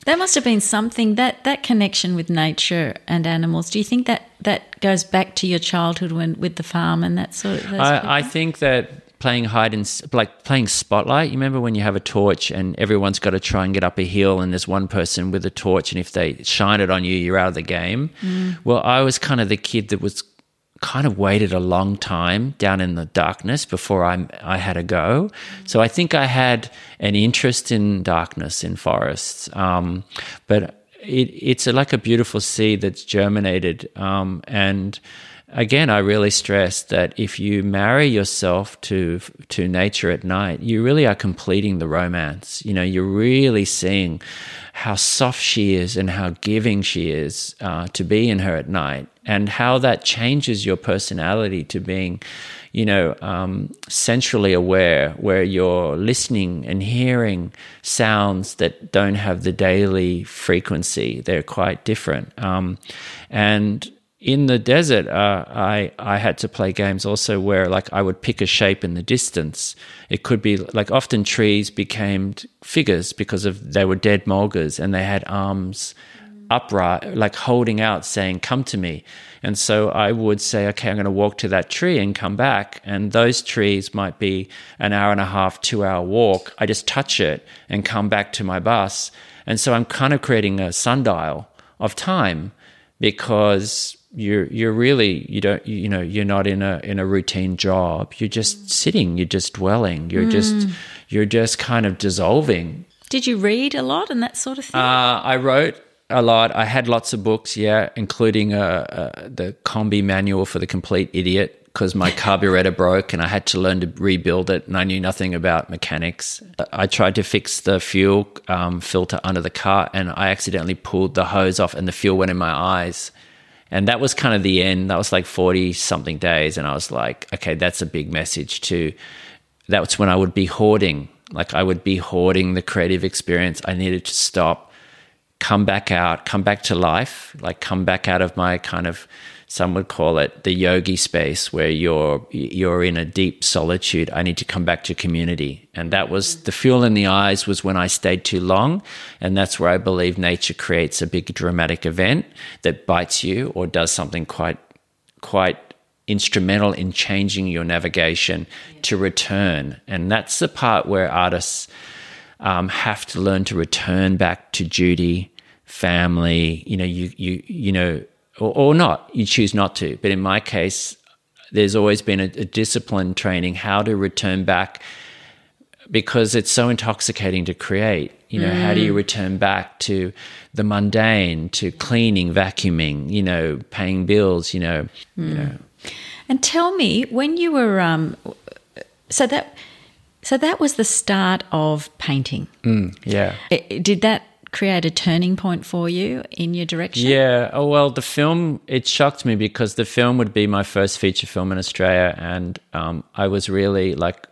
Speaker 1: That must have been something that that connection with nature and animals. Do you think that that goes back to your childhood when with the farm and that sort of?
Speaker 2: I, I think that playing hide and like playing spotlight. You remember when you have a torch and everyone's got to try and get up a hill, and there's one person with a torch, and if they shine it on you, you're out of the game. Mm. Well, I was kind of the kid that was kind of waited a long time down in the darkness before I I had a go. So I think I had an interest in darkness in forests, um, but it, it's a, like a beautiful seed that's germinated, um, and again, I really stress that if you marry yourself to to nature at night, you really are completing the romance. You know, you're really seeing how soft she is and how giving she is uh, to be in her at night, and how that changes your personality to being, you know, um, centrally aware, where you're listening and hearing sounds that don't have the daily frequency. They're quite different, um, and in the desert, uh, I I had to play games also where like I would pick a shape in the distance. It could be like often trees became figures because of they were dead mulgas and they had arms upright, like holding out, saying "Come to me." And so I would say, "Okay, I'm going to walk to that tree and come back." And those trees might be an hour and a half, two hour walk. I just touch it and come back to my bus. And so I'm kind of creating a sundial of time because you're you're really you don't you know you're not in a in a routine job you're just sitting you're just dwelling you're mm. just you're just kind of dissolving
Speaker 1: did you read a lot and that sort of thing
Speaker 2: uh, i wrote a lot i had lots of books yeah including uh, uh, the combi manual for the complete idiot because my carburetor broke and I had to learn to rebuild it, and I knew nothing about mechanics. I tried to fix the fuel um, filter under the car, and I accidentally pulled the hose off, and the fuel went in my eyes. And that was kind of the end. That was like 40 something days. And I was like, okay, that's a big message too. That's when I would be hoarding. Like I would be hoarding the creative experience. I needed to stop, come back out, come back to life, like come back out of my kind of some would call it the yogi space where you're you're in a deep solitude. I need to come back to community. And that was the fuel in the eyes was when i stayed too long. And that's where i believe nature creates a big dramatic event that bites you or does something quite quite instrumental in changing your navigation to return. And that's the part where artists um, have to learn to return back to duty family you know you you you know or, or not. You choose not to. But in my case, there's always been a, a discipline training how to return back because it's so intoxicating to create. You know, mm. how do you mm. return back to the mundane, to cleaning, vacuuming, you know, paying bills, you know, mm. you know.
Speaker 1: And tell me, when you were um so that so that was the start of painting.
Speaker 2: Mm, yeah.
Speaker 1: Did that create a turning point for you in your direction?
Speaker 2: Yeah. Oh, well, the film, it shocked me because the film would be my first feature film in Australia. And um, I was really like,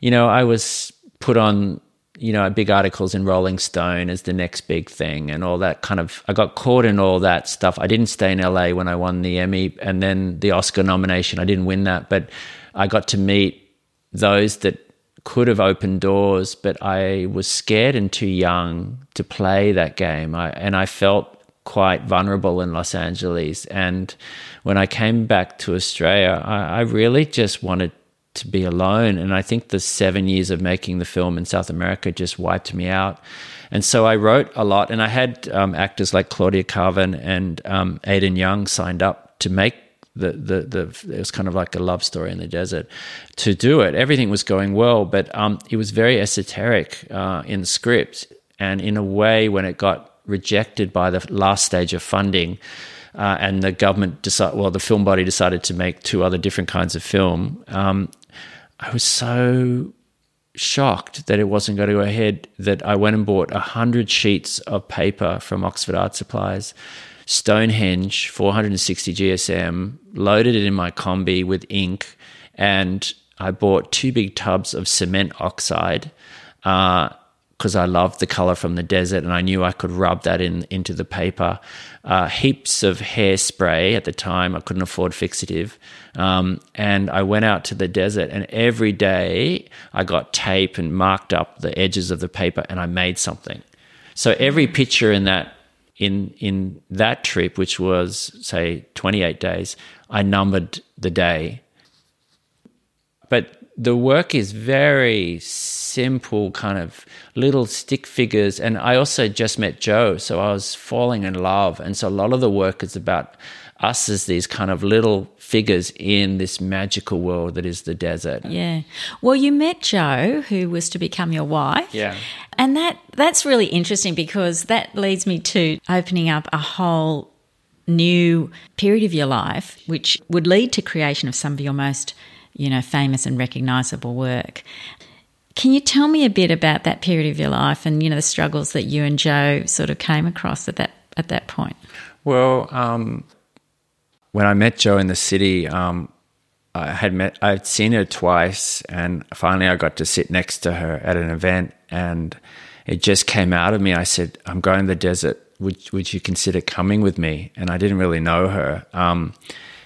Speaker 2: you know, I was put on, you know, big articles in Rolling Stone as the next big thing and all that kind of. I got caught in all that stuff. I didn't stay in LA when I won the Emmy and then the Oscar nomination. I didn't win that, but I got to meet those that could have opened doors, but I was scared and too young to play that game. I, and I felt quite vulnerable in Los Angeles. And when I came back to Australia, I, I really just wanted to be alone. And I think the seven years of making the film in South America just wiped me out. And so I wrote a lot, and I had um, actors like Claudia Karvan and um, Aden Young signed up to make the, the, the, it was kind of like a love story in the desert to do it. Everything was going well, but um, it was very esoteric uh, in the script. And in a way, when it got rejected by the last stage of funding, uh, and the government decided, well, the film body decided to make two other different kinds of film. Um, I was so shocked that it wasn't going to go ahead that I went and bought a hundred sheets of paper from Oxford Art Supplies Stonehenge 460 GSM, loaded it in my combi with ink, and I bought two big tubs of cement oxide because uh, I loved the color from the desert and I knew I could rub that in into the paper. Uh, heaps of hairspray at the time. I couldn't afford fixative. Um, and I went out to the desert and every day I got tape and marked up the edges of the paper and I made something. So every picture in that in in that trip, which was say 28 days, I numbered the day. But the work is very simple, kind of little stick figures. And I also just met Joe, so I was falling in love. And so a lot of the work is about us as these kind of little figures in this magical world that is the desert.
Speaker 1: Yeah. Well, you met Joe, who was to become your wife.
Speaker 2: Yeah.
Speaker 1: And that that's really interesting because that leads me to opening up a whole new period of your life, which would lead to creation of some of your most, you know, famous and recognizable work. Can you tell me a bit about that period of your life and you know the struggles that you and Joe sort of came across at that at that point?
Speaker 2: Well, um, when I met Joe in the city, um, I had met, I'd seen her twice, and finally I got to sit next to her at an event, and it just came out of me. I said, "I'm going to the desert. Would would you consider coming with me?" And I didn't really know her, um,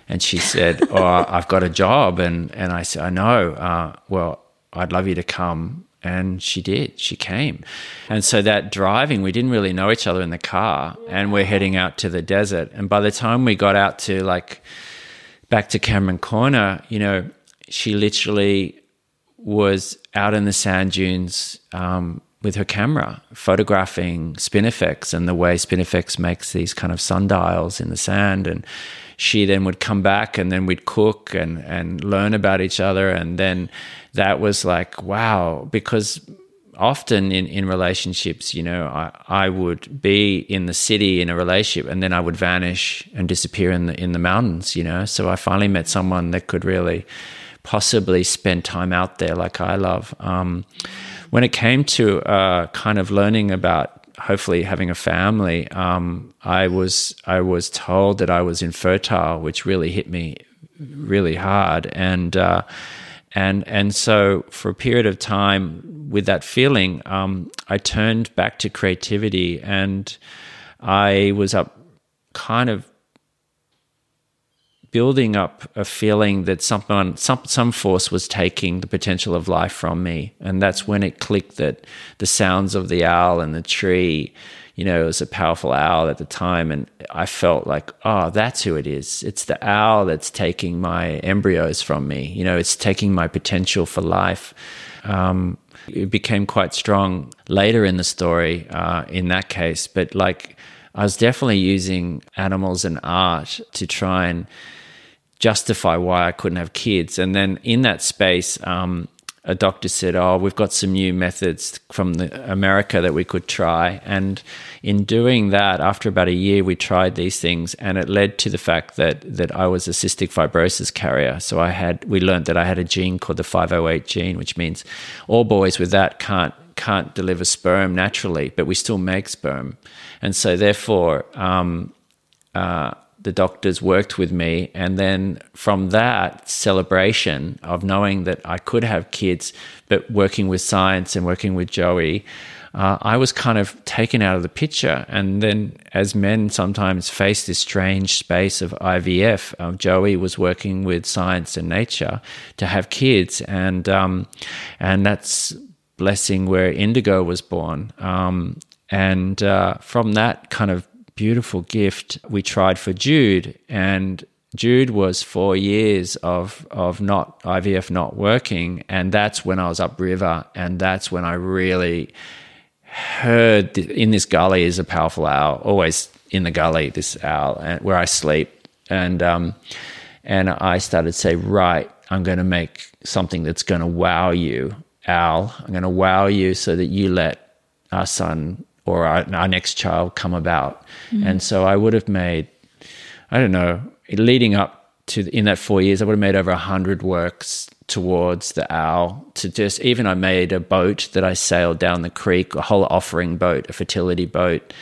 Speaker 2: and she said, "Oh, I've got a job," and and I said, "I know. Uh, well, I'd love you to come." And she did. She came. And so that driving, we didn't really know each other in the car, and we're heading out to the desert. And by the time we got out to like back to Cameron Corner, you know, she literally was out in the sand dunes um, with her camera, photographing spinifex and the way spinifex makes these kind of sundials in the sand. And she then would come back and then we'd cook and, and learn about each other. And then that was like, wow, because often in, in relationships, you know, I, I would be in the city in a relationship and then I would vanish and disappear in the in the mountains, you know. So I finally met someone that could really possibly spend time out there like I love. Um, when it came to uh, kind of learning about hopefully having a family, um, I was I was told that I was infertile, which really hit me really hard and. Uh, and and so for a period of time with that feeling um, i turned back to creativity and i was up kind of building up a feeling that someone some some force was taking the potential of life from me. And that's when it clicked that the sounds of the owl and the tree you know, it was a powerful owl at the time. And I felt like, oh, that's who it is. It's the owl that's taking my embryos from me. You know, it's taking my potential for life. Um, it became quite strong later in the story uh, in that case. But like, I was definitely using animals and art to try and justify why I couldn't have kids. And then in that space, um, a doctor said, "Oh, we've got some new methods from America that we could try." And in doing that, after about a year, we tried these things, and it led to the fact that that I was a cystic fibrosis carrier. So I had we learned that I had a gene called the 508 gene, which means all boys with that can't can't deliver sperm naturally, but we still make sperm, and so therefore. Um, uh, the doctors worked with me. And then from that celebration of knowing that I could have kids, but working with science and working with Joey, uh, I was kind of taken out of the picture. And then, as men sometimes face this strange space of IVF, um, Joey was working with science and nature to have kids, and um, and that's blessing where Indigo was born. Um, and uh, from that kind of beautiful gift we tried for Jude, and Jude was four years of of not IVF not working, and that's when I was upriver, and that's when I really heard in this gully is a powerful owl, always in the gully, this owl, and where I sleep, and um, and I started to say, right, I'm going to make something that's going to wow you, owl. I'm going to wow you so that you let our son or our, our next child come about. Mm. And so I would have made, I don't know, leading up to in that four years, I would have made over a hundred works towards the owl. To just even I made a boat that I sailed down the creek, a whole offering boat, a fertility boat,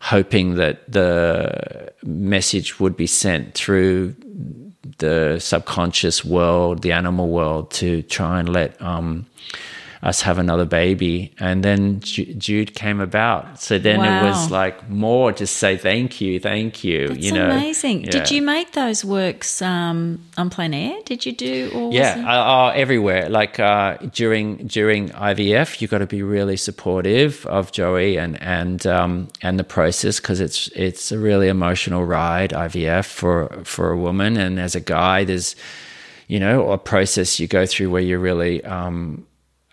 Speaker 2: hoping that the message would be sent through the subconscious world, the animal world, to try and let um, us have another baby. And then Jude came about. So then wow. it was like more to say thank you, thank you.
Speaker 1: That's
Speaker 2: you know,
Speaker 1: amazing. Yeah. Did you make those works um, on plein air? Did you do? Or
Speaker 2: yeah, uh, uh, everywhere. Like uh, during during IVF, you got to be really supportive of Joey and and um, and the process because it's it's a really emotional ride IVF for for a woman and as a guy, there's you know a process you go through where you're really um,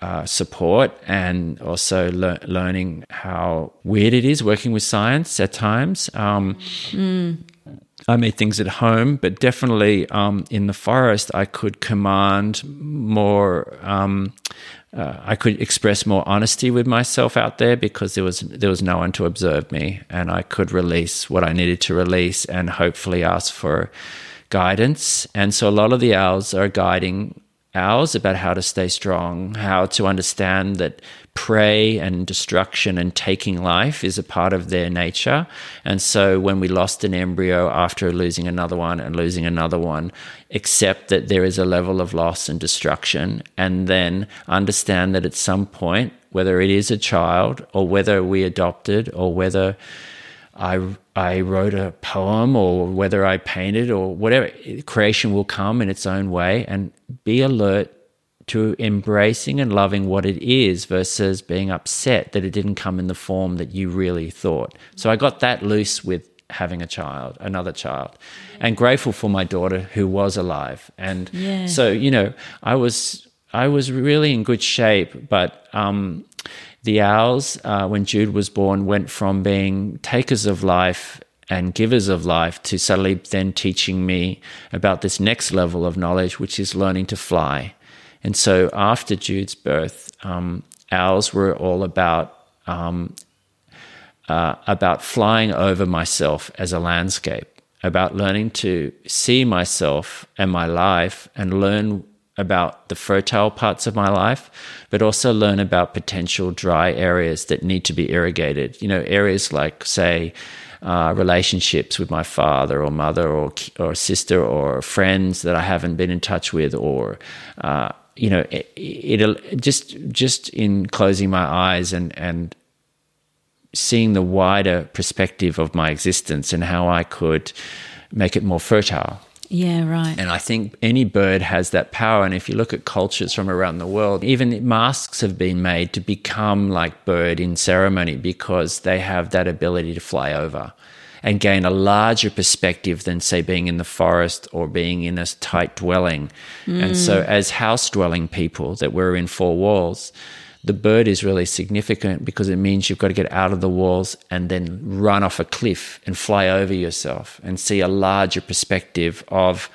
Speaker 2: uh, support and also le- learning how weird it is working with science at times. Um, mm. I made things at home, but definitely um, in the forest, I could command more um, uh, I could express more honesty with myself out there because there was there was no one to observe me, and I could release what I needed to release, and hopefully ask for guidance. And so a lot of the owls are guiding owls about how to stay strong, how to understand that prey and destruction and taking life is a part of their nature. And so when we lost an embryo after losing another one and losing another one, accept that there is a level of loss and destruction, and then understand that at some point, whether it is a child or whether we adopted or whether I, I wrote a poem or whether I painted or whatever, creation will come in its own way and be alert to embracing and loving what it is versus being upset that it didn't come in the form that you really thought. So I got that loose with having a child, another child, and grateful for my daughter who was alive. And yeah. so, you know, I was I was really in good shape, but um, the owls, uh, when Jude was born, went from being takers of life and givers of life to suddenly then teaching me about this next level of knowledge, which is learning to fly. And so after Jude's birth, um, owls were all about um, uh, about flying over myself as a landscape, about learning to see myself and my life and learn about the fertile parts of my life, but also learn about potential dry areas that need to be irrigated. You know, areas like, say, uh, relationships with my father or mother or or sister or friends that I haven't been in touch with, or uh, you know, it, it'll just just in closing my eyes and and seeing the wider perspective of my existence and how I could make it more fertile.
Speaker 1: Yeah, right.
Speaker 2: And I think any bird has that power. And if you look at cultures from around the world, even masks have been made to become like bird in ceremony because they have that ability to fly over and gain a larger perspective than, say, being in the forest or being in a tight dwelling. Mm. And so, as house dwelling people that we're in four walls, the bird is really significant because it means you've got to get out of the walls and then run off a cliff and fly over yourself and see a larger perspective of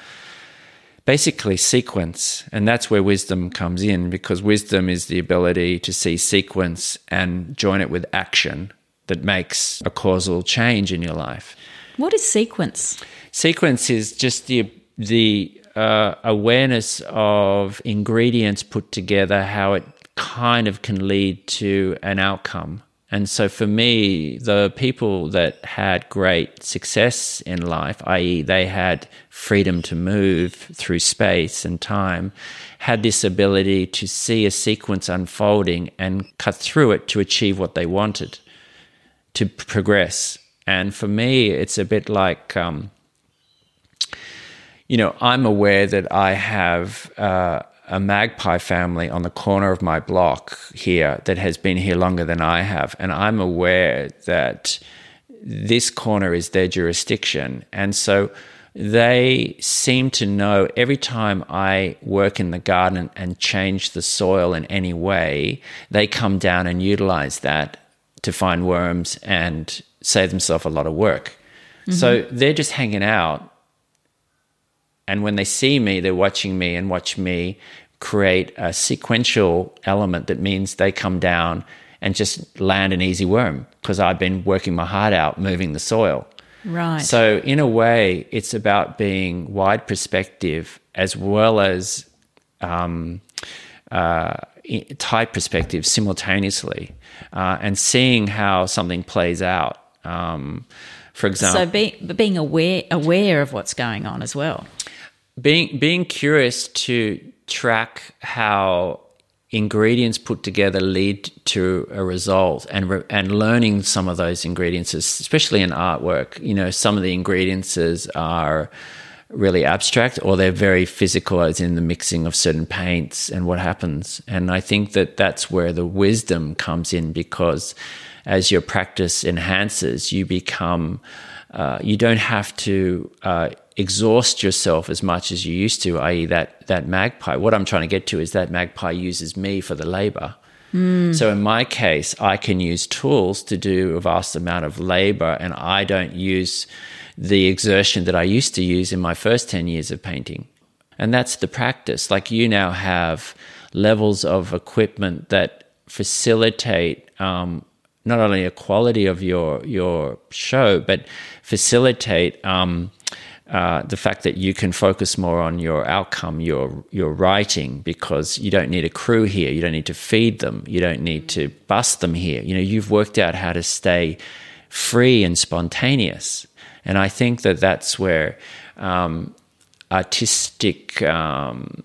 Speaker 2: basically sequence. And that's where wisdom comes in because wisdom is the ability to see sequence and join it with action that makes a causal change in your life.
Speaker 1: What is sequence?
Speaker 2: Sequence is just the the uh, awareness of ingredients put together, how it kind of can lead to an outcome. And so for me, the people that had great success in life, i.e., they had freedom to move through space and time, had this ability to see a sequence unfolding and cut through it to achieve what they wanted, to progress. And for me, it's a bit like, um, you know, I'm aware that I have. Uh, a magpie family on the corner of my block here that has been here longer than I have. And I'm aware that this corner is their jurisdiction. And so they seem to know every time I work in the garden and change the soil in any way, they come down and utilize that to find worms and save themselves a lot of work. Mm-hmm. So they're just hanging out and when they see me, they're watching me and watch me create a sequential element that means they come down and just land an easy worm because I've been working my heart out moving the soil.
Speaker 1: Right.
Speaker 2: So, in a way, it's about being wide perspective as well as um, uh, tight perspective simultaneously uh, and seeing how something plays out. Um, for example,
Speaker 1: so be, being aware aware of what's going on as well.
Speaker 2: Being being curious to track how ingredients put together lead to a result and re- and learning some of those ingredients especially in artwork. You know some of the ingredients are really abstract or they're very physical as in the mixing of certain paints and what happens. And i think that that's where the wisdom comes in because as your practice enhances you become uh, you don't have to uh, exhaust yourself as much as you used to, i.e., that that magpie. What I'm trying to get to is that magpie uses me for the labor. Mm. So in my case, I can use tools to do a vast amount of labor, and I don't use the exertion that I used to use in my first 10 years of painting. And that's the practice. Like you now have levels of equipment that facilitate um, not only a quality of your your show, but facilitate um, uh, the fact that you can focus more on your outcome, your your writing, because you don't need a crew here. You don't need to feed them. You don't need to bust them here. You know, you've worked out how to stay free and spontaneous. And I think that that's where um, artistic um,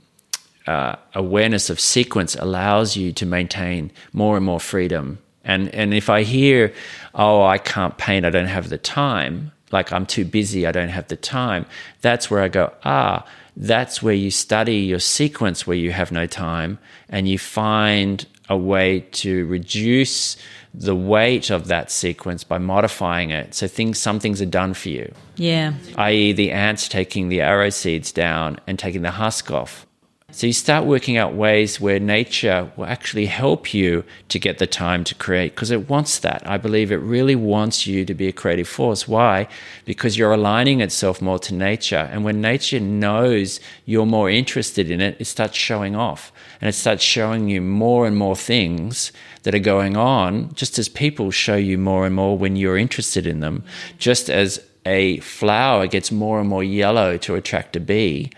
Speaker 2: uh, awareness of sequence allows you to maintain more and more freedom. And and if I hear, oh, I can't paint, I don't have the time, like I'm too busy, I don't have the time, that's where I go, ah, that's where you study your sequence where you have no time and you find a way to reduce the weight of that sequence by modifying it. So things some things are done for you.
Speaker 1: Yeah.
Speaker 2: I.e. the ants taking the arrow seeds down and taking the husk off. So you start working out ways where nature will actually help you to get the time to create because it wants that. I believe it really wants you to be a creative force. Why? Because you're aligning itself more to nature. And when nature knows you're more interested in it, it starts showing off and it starts showing you more and more things that are going on, just as people show you more and more when you're interested in them, just as a flower gets more and more yellow to attract a bee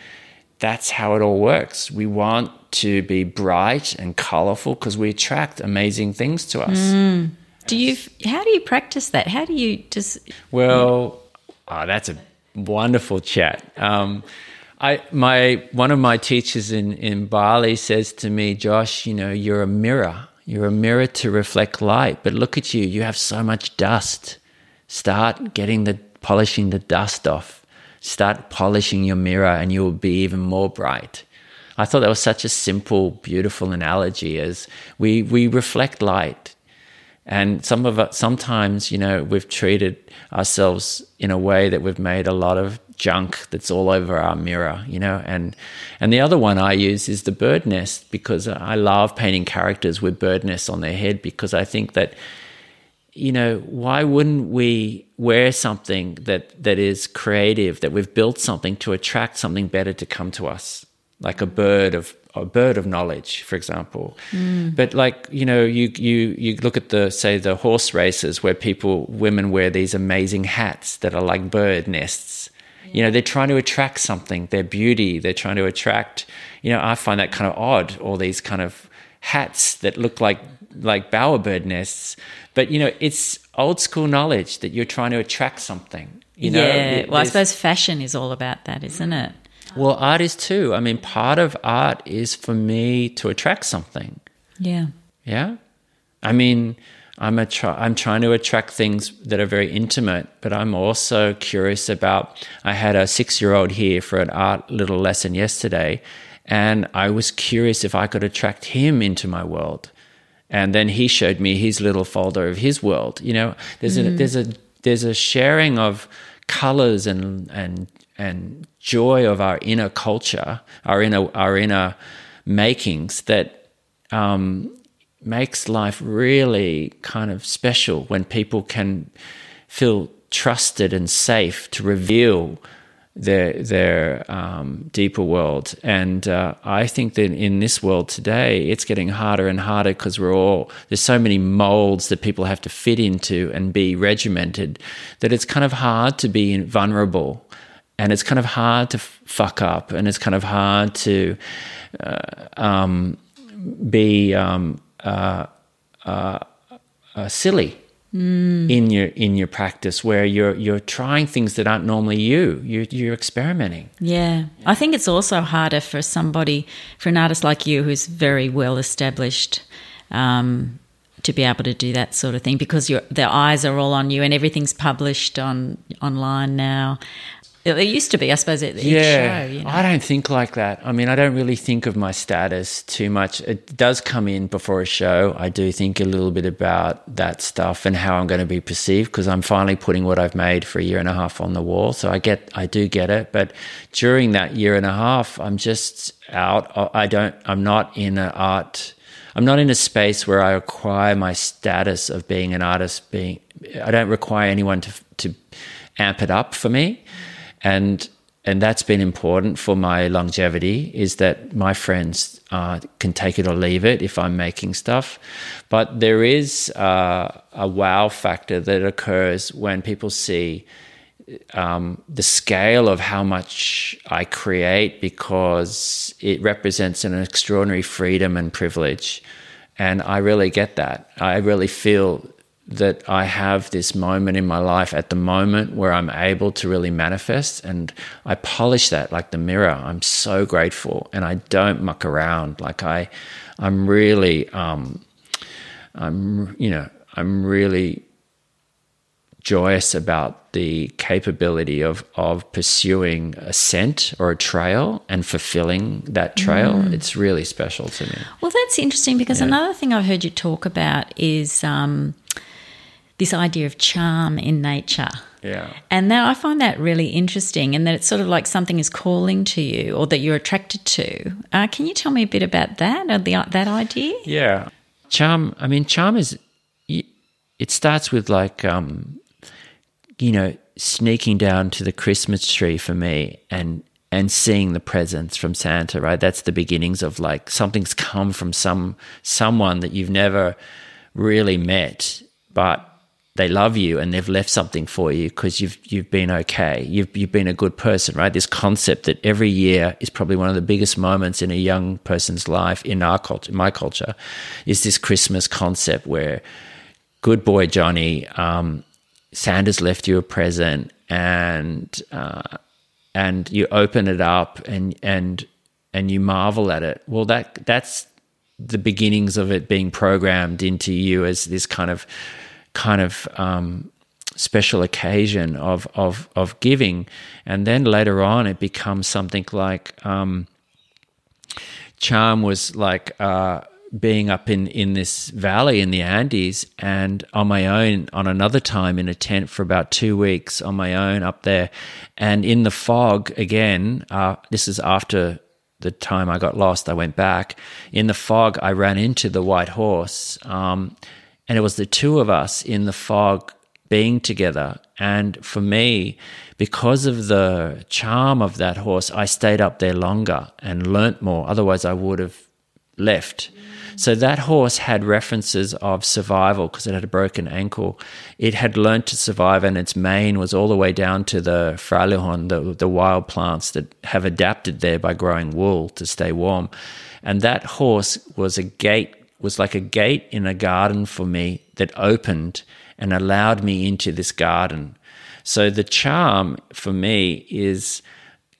Speaker 2: that's how it all works. We want to be bright and colorful because we attract amazing things to us.
Speaker 1: Mm. Do you? How do you practice that? How do you just?
Speaker 2: Well, oh, that's a wonderful chat. Um, I my one of my teachers in in Bali says to me, Josh, you know, you're a mirror. You're a mirror to reflect light. But look at you. You have so much dust. Start getting the polishing the dust off start polishing your mirror and you will be even more bright. I thought that was such a simple, beautiful analogy as we, we reflect light. And some of us, sometimes, you know, we've treated ourselves in a way that we've made a lot of junk that's all over our mirror, you know. And and the other one I use is the bird nest because I love painting characters with bird nests on their head because I think that you know, why wouldn't we wear something that, that is creative, that we've built something to attract something better to come to us, like a bird of a bird of knowledge, for example. Mm. But like you know, you you you look at the say the horse races where people women wear these amazing hats that are like bird nests. Yeah. You know, they're trying to attract something, their beauty. They're trying to attract. You know, I find that kind of odd. All these kind of hats that look like like bowerbird nests but you know, it's old school knowledge that you're trying to attract something. You know,
Speaker 1: yeah. Well, I suppose fashion is all about that, isn't it?
Speaker 2: Well, art is too. I mean, part of art is for me to attract something.
Speaker 1: Yeah.
Speaker 2: Yeah. I mean, I'm a try, I'm trying to attract things that are very intimate, but I'm also curious about. I had a six year old here for an art little lesson yesterday, and I was curious if I could attract him into my world and then he showed me his little folder of his world. You know, there's mm. a there's a there's a sharing of colors and and and joy of our inner culture, our inner our inner makings that um, makes life really kind of special when people can feel trusted and safe to reveal their their um, deeper world. And uh, I think that in this world today, it's getting harder and harder because we're all there's so many molds that people have to fit into and be regimented that it's kind of hard to be vulnerable. And it's kind of hard to f- fuck up, and it's kind of hard to uh, um, be um, uh, uh, uh silly mm. in your in your practice where you're you're trying things that aren't normally you. You're you're experimenting.
Speaker 1: Yeah. I think it's also harder for somebody for an artist like you who's very well established. Um, to be able to do that sort of thing because your their eyes are all on you and everything's published on online now. It used to be, I suppose, at yeah, show, you know?
Speaker 2: I don't think like that. I mean, I don't really think of my status too much. It does come in before a show. I do think a little bit about that stuff and how I'm going to be perceived because I'm finally putting what I've made for a year and a half on the wall. So I get, I do get it. But during that year and a half, I'm just out. I don't, I'm not in an art. I'm not in a space where I acquire my status of being an artist. Being, I don't require anyone to to amp it up for me. And and that's been important for my longevity is that my friends uh, can take it or leave it if I'm making stuff. But there is uh, a wow factor that occurs when people see um, the scale of how much I create because it represents an extraordinary freedom and privilege. And I really get that. I really feel that I have this moment in my life at the moment where I'm able to really manifest and I polish that like the mirror. I'm so grateful and I don't muck around. Like I I'm really um I'm you know, I'm really joyous about the capability of of pursuing a scent or a trail and fulfilling that trail. Mm. It's really special to me.
Speaker 1: Well, that's interesting because yeah. another thing I've heard you talk about is um, this idea of charm in nature.
Speaker 2: Yeah.
Speaker 1: And now I find that really interesting, and that it's sort of like something is calling to you or that you're attracted to. Uh, can you tell me a bit about that or the, that idea?
Speaker 2: Yeah. Charm, I mean, charm is, it starts with like, um, you know, sneaking down to the Christmas tree for me and, and seeing the presents from Santa, right? That's the beginnings of like something's come from some someone that you've never really met, but they love you and they've left something for you because you've you've been okay. You've you've been a good person, right? This concept that every year is probably one of the biggest moments in a young person's life in our culture, in my culture, is this Christmas concept where good boy Johnny, um, Santa's left you a present and uh, and you open it up and and and you marvel at it. Well, that that's the beginnings of it being programmed into you as this kind of kind of um, special occasion of, of, of giving. And then later on, it becomes something like um, charm was like uh, being up in, in this valley in the Andes and on my own on another time in a tent for about two weeks on my own up there. And in the fog again, uh, this is after the time I got lost, I went back. In the fog, I ran into the white horse. Um, and it was the two of us in the fog being together. And for me, because of the charm of that horse, I stayed up there longer and learnt more. Otherwise, I would have left. So that horse had references of survival because it had a broken ankle. It had learnt to survive, and its mane was all the way down to the frailejón, the, the wild plants that have adapted there by growing wool to stay warm. And that horse was a gate was like a gate in a garden for me that opened and allowed me into this garden. So the charm for me is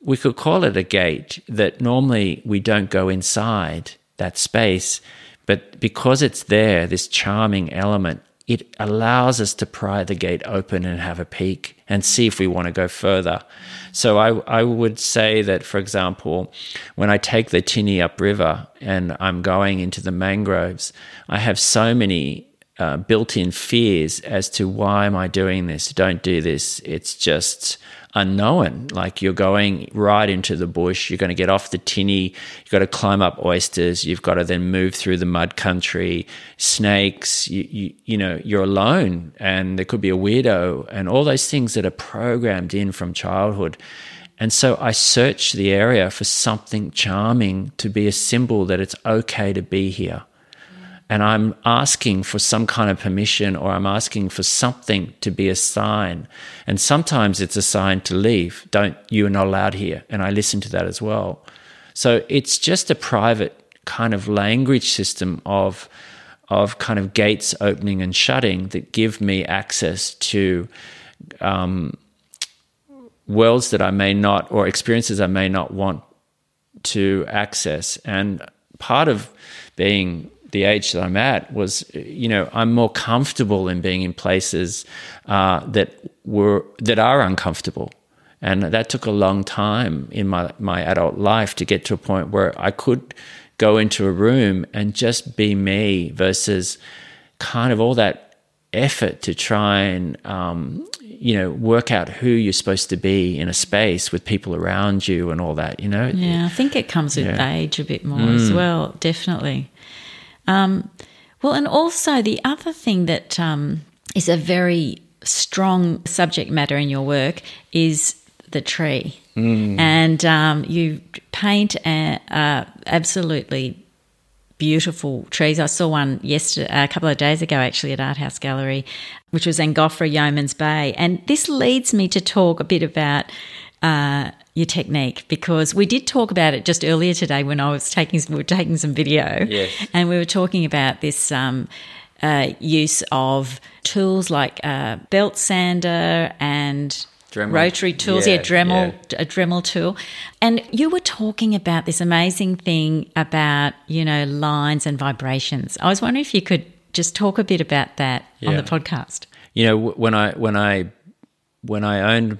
Speaker 2: we could call it a gate that normally we don't go inside that space, but because it's there, this charming element, it allows us to pry the gate open and have a peek and see if we want to go further. So I, I would say that, for example, when I take the tinny upriver and I'm going into the mangroves, I have so many uh, built-in fears as to why am I doing this? Don't do this. It's just unknown. Like you're going right into the bush. You're going to get off the tinny. You've got to climb up oysters. You've got to then move through the mud country, snakes. You, you, you know, you're alone and there could be a weirdo and all those things that are programmed in from childhood. And so I search the area for something charming to be a symbol that it's okay to be here and I'm asking for some kind of permission or I'm asking for something to be a sign. And sometimes it's a sign to leave. Don't, you are not allowed here. And I listen to that as well. So it's just a private kind of language system of, of kind of gates opening and shutting that give me access to um, worlds that I may not, or experiences I may not want to access. And part of being the age that I'm at was, you know, I'm more comfortable in being in places uh, that were that are uncomfortable, and that took a long time in my my adult life to get to a point where I could go into a room and just be me versus kind of all that effort to try and um, you know work out who you're supposed to be in a space with people around you and all that you know
Speaker 1: yeah i think it comes with yeah. age a bit more mm. as well definitely um, well, and also the other thing that um, is a very strong subject matter in your work is the tree, and um, you paint a, uh, absolutely beautiful trees. I saw one yesterday, a couple of days ago, actually, at Art House Gallery, which was Angophora Yeomans Bay. And this leads me to talk a bit about uh, your technique because we did talk about it just earlier today when I was taking we were taking some video,
Speaker 2: Yes.
Speaker 1: and we were talking about this. Um, uh, use of tools like uh, belt sander and
Speaker 2: Dremel.
Speaker 1: rotary tools, yeah,
Speaker 2: Yeah,
Speaker 1: Dremel,
Speaker 2: yeah.
Speaker 1: a Dremel tool. And you were talking about this amazing thing about, you know, lines and vibrations. I was wondering if you could just talk a bit about that on the podcast.
Speaker 2: you know when i when i when i owned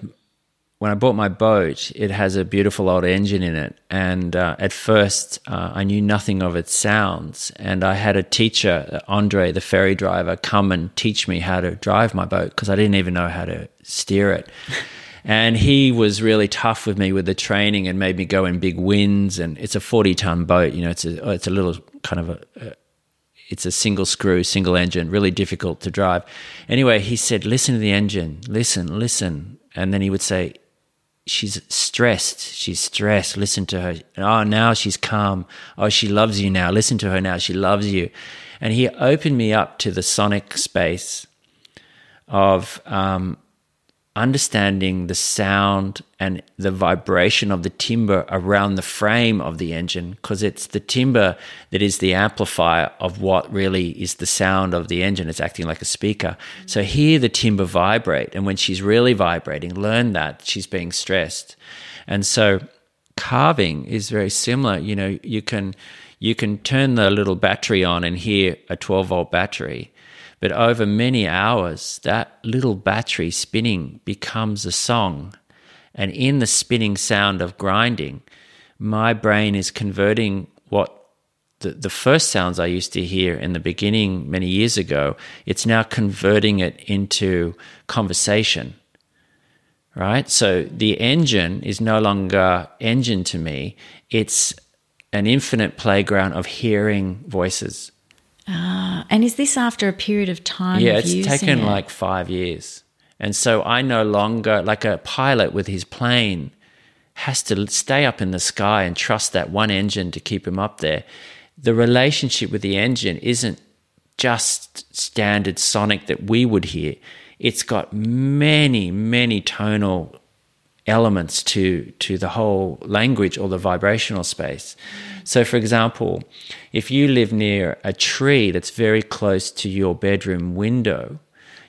Speaker 2: when i bought my boat it has a beautiful old engine in it. And uh, at first uh, i knew nothing of its sounds. And i had a teacher uh, andre the ferry driver come and teach me how to drive my boat because i didn't even know how to steer it. And he was really tough with me with the training and made me go in big winds and it's a 40 ton boat you know it's a it's a little kind of a, it's a single screw, single engine, really difficult to drive. Anyway, he said, Listen to the engine, listen, listen. And then he would say, She's stressed, she's stressed, listen to her. Oh, now she's calm. Oh, she loves you now, listen to her now, she loves you. And he opened me up to the sonic space of um, understanding the sound and the vibration of the timber around the frame of the engine because it's the timber that is the amplifier of what really is the sound of the engine. It's acting like a speaker. So hear the timber vibrate and when she's really vibrating learn that she's being stressed. And so carving is very similar. You know you can you can turn the little battery on and hear a 12 volt battery but over many hours, that little battery spinning becomes a song. And in the spinning sound of grinding, my brain is converting what the, the first sounds I used to hear in the beginning many years ago, it's now converting it into conversation. Right? So the engine is no longer engine to me, it's an infinite playground of hearing voices.
Speaker 1: Uh, and is this after a period of time?
Speaker 2: Yeah, it's taken
Speaker 1: it?
Speaker 2: like five years. And so I no longer, like a pilot with his plane, has to stay up in the sky and trust that one engine to keep him up there. The relationship with the engine isn't just standard sonic that we would hear, it's got many, many tonal elements to to the whole language or the vibrational space. So for example, if you live near a tree that's very close to your bedroom window,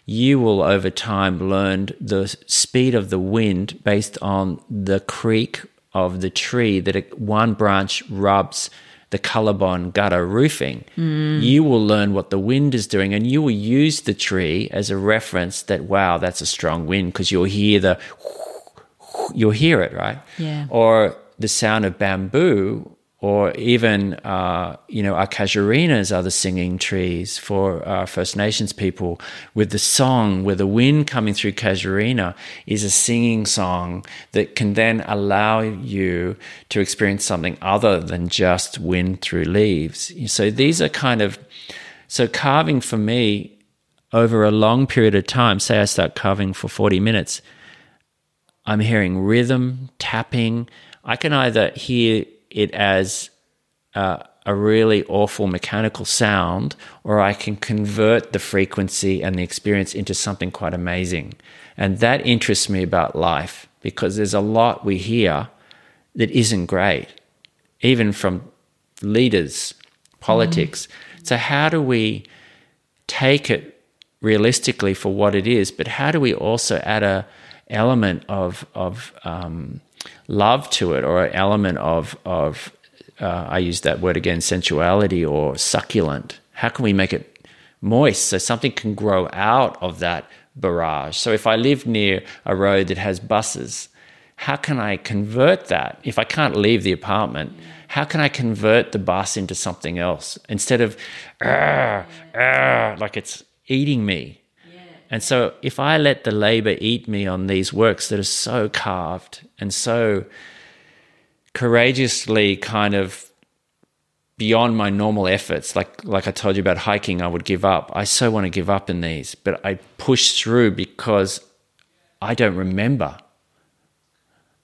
Speaker 2: you will over time learn the speed of the wind based on the creak of the tree that it, one branch rubs the Colorbond gutter roofing. Mm. You will learn what the wind is doing and you will use the tree as a reference that, wow, that's a strong wind because you'll hear the you'll hear it, right?
Speaker 1: Yeah.
Speaker 2: Or the sound of bamboo, or even, uh, you know, our casuarinas are the singing trees for uh, First Nations people. With the song, with the wind coming through casuarina, is a singing song that can then allow you to experience something other than just wind through leaves. So these are kind of, so carving for me over a long period of time, say I start carving for 40 minutes, I'm hearing rhythm, tapping. I can either hear it as uh, a really awful mechanical sound, or I can convert the frequency and the experience into something quite amazing. And that interests me about life because there's a lot we hear that isn't great, even from leaders, politics. So, how do we take it realistically for what it is, but how do we also add a element of of um, love to it, or an element of of uh, I use that word again, sensuality or succulent? How can we make it moist so something can grow out of that barrage? So if I live near a road that has buses, how can I convert that? If I can't leave the apartment, how can I convert the bus into something else instead of like it's eating me? And so if I let the labor eat me on these works that are so carved and so courageously kind of beyond my normal efforts, like like I told you about hiking, I would give up. I so want to give up in these, but I push through because I don't remember.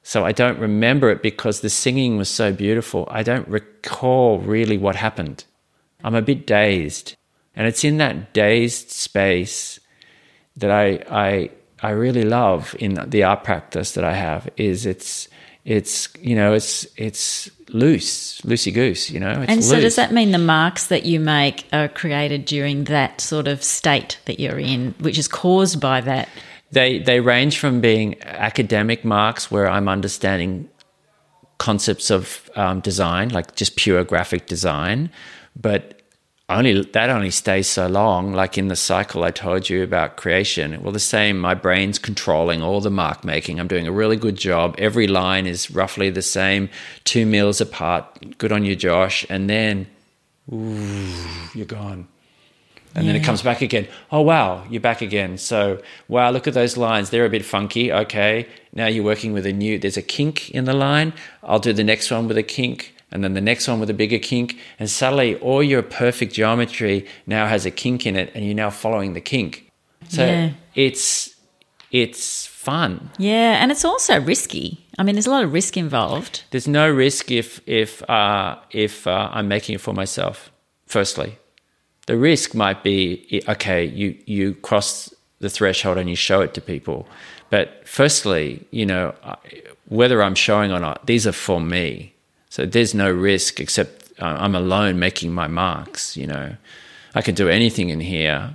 Speaker 2: So I don't remember it because the singing was so beautiful. I don't recall really what happened. I'm a bit dazed. And it's in that dazed space that I, I, I really love in the art practice that I have is it's, it's, you know, it's, it's loose, loosey goose, you know.
Speaker 1: and so loose. does that mean the marks that you make are created during that sort of state that you're in, which is caused by that?
Speaker 2: They they range from being academic marks where I'm understanding concepts of um, design, like just pure graphic design, but only that only stays so long. Like in the cycle I told you about creation. Well, the same. My brain's controlling all the mark making. I'm doing a really good job. Every line is roughly the same, two meals apart. Good on you, Josh. And then, ooh, you're gone and yeah. then it comes back again. Oh wow, you're back again. So wow, look at those lines. They're a bit funky. Okay, now you're working with a new. There's a kink in the line. I'll do the next one with a kink, and then the next one with a bigger kink, and suddenly all your perfect geometry now has a kink in it, and you're now following the kink. So yeah. it's it's fun.
Speaker 1: Yeah, and it's also risky. I mean, there's a lot of risk involved.
Speaker 2: There's no risk if if uh, if uh, I'm making it for myself. Firstly, the risk might be okay, you, you cross the threshold and you show it to people. But firstly, you know, whether I'm showing or not, these are for me. So there's no risk except uh, I'm alone making my marks, you know. I can do anything in here.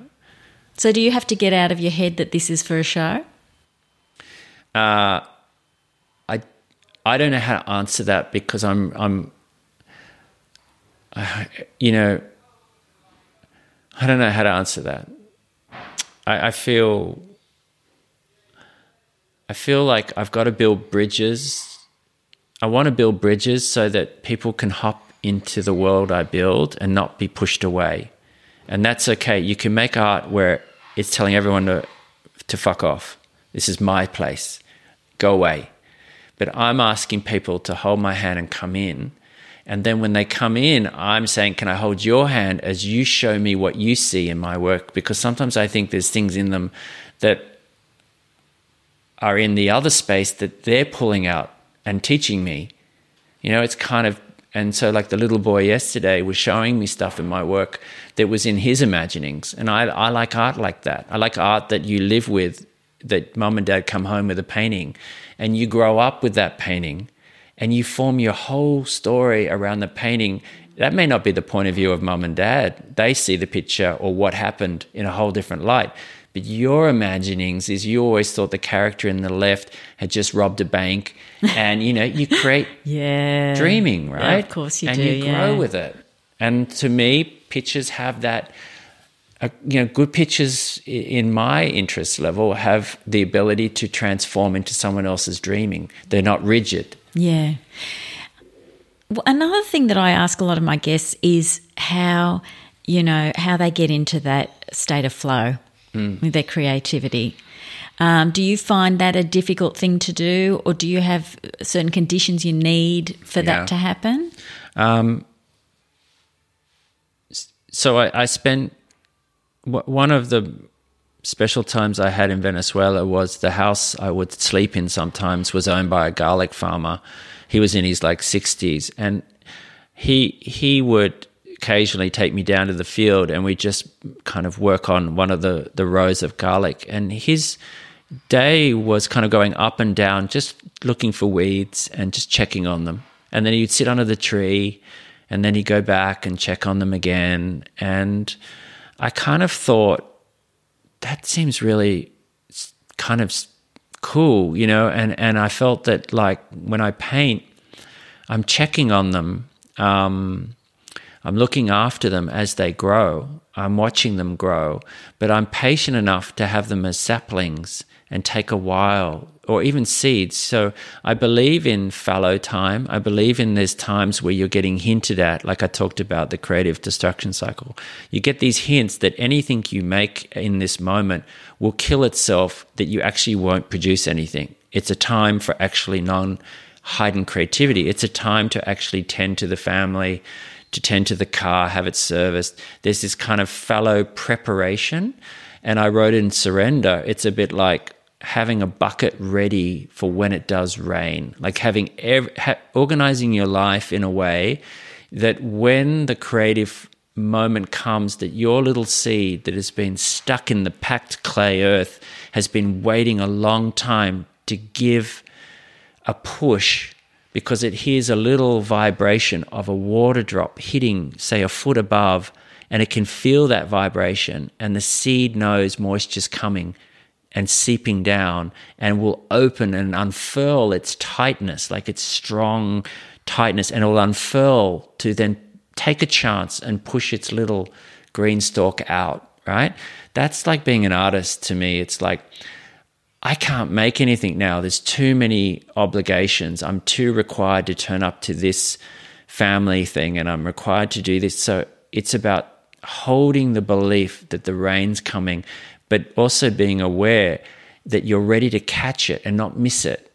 Speaker 1: So do you have to get out of your head that this is for a show?
Speaker 2: Uh, I I don't know how to answer that because I'm I'm uh, you know I don't know how to answer that. I, I feel I feel like I've got to build bridges. I want to build bridges so that people can hop into the world I build and not be pushed away. And that's okay. You can make art where it's telling everyone to to fuck off. This is my place. Go away. But I'm asking people to hold my hand and come in and then when they come in, I'm saying, Can I hold your hand as you show me what you see in my work? Because sometimes I think there's things in them that are in the other space that they're pulling out and teaching me. You know, it's kind of, and so like the little boy yesterday was showing me stuff in my work that was in his imaginings. And I, I like art like that. I like art that you live with, that mom and dad come home with a painting and you grow up with that painting and you form your whole story around the painting. That may not be the point of view of mum and dad. They see the picture or what happened in a whole different light. But your imaginings is you always thought the character in the left had just robbed a bank, and you know you create
Speaker 1: yeah
Speaker 2: dreaming, right? Yeah,
Speaker 1: of course you
Speaker 2: and
Speaker 1: do.
Speaker 2: And you
Speaker 1: grow
Speaker 2: yeah. with it. And to me, pictures have that. Uh, you know, good pictures in my interest level have the ability to transform into someone else's dreaming. They're not rigid.
Speaker 1: Yeah. Well, another thing that I ask a lot of my guests is how, you know, how they get into that state of flow mm. with their creativity. Um, do you find that a difficult thing to do, or do you have certain conditions you need for yeah. that to happen? Um,
Speaker 2: so I, I spent one of the special times I had in Venezuela was the house I would sleep in sometimes was owned by a garlic farmer. He was in his like 60s and he he would occasionally take me down to the field and we just kind of work on one of the the rows of garlic and his day was kind of going up and down just looking for weeds and just checking on them. And then he'd sit under the tree and then he'd go back and check on them again and I kind of thought that seems really kind of cool, you know. And and I felt that like when I paint, I'm checking on them. Um, I'm looking after them as they grow. I'm watching them grow, but I'm patient enough to have them as saplings and take a while or even seeds. So I believe in fallow time. I believe in there's times where you're getting hinted at, like I talked about the creative destruction cycle. You get these hints that anything you make in this moment will kill itself, that you actually won't produce anything. It's a time for actually non heightened creativity. It's a time to actually tend to the family, to tend to the car, have it serviced. There's this kind of fallow preparation. And I wrote in Surrender, it's a bit like having a bucket ready for when it does rain, like having ev- ha- organizing your life in a way that when the creative moment comes that your little seed that has been stuck in the packed clay earth has been waiting a long time to give a push because it hears a little vibration of a water drop hitting, say, a foot above, and it can feel that vibration, and the seed knows moisture's coming and seeping down and will open and unfurl its tightness, like its strong tightness, and it will unfurl to then take a chance and push its little green stalk out, right? That's like being an artist to me. It's like, I can't make anything now. There's too many obligations. I'm too required to turn up to this family thing and I'm required to do this. So it's about holding the belief that the rain's coming, but also being aware that you're ready to catch it and not miss it.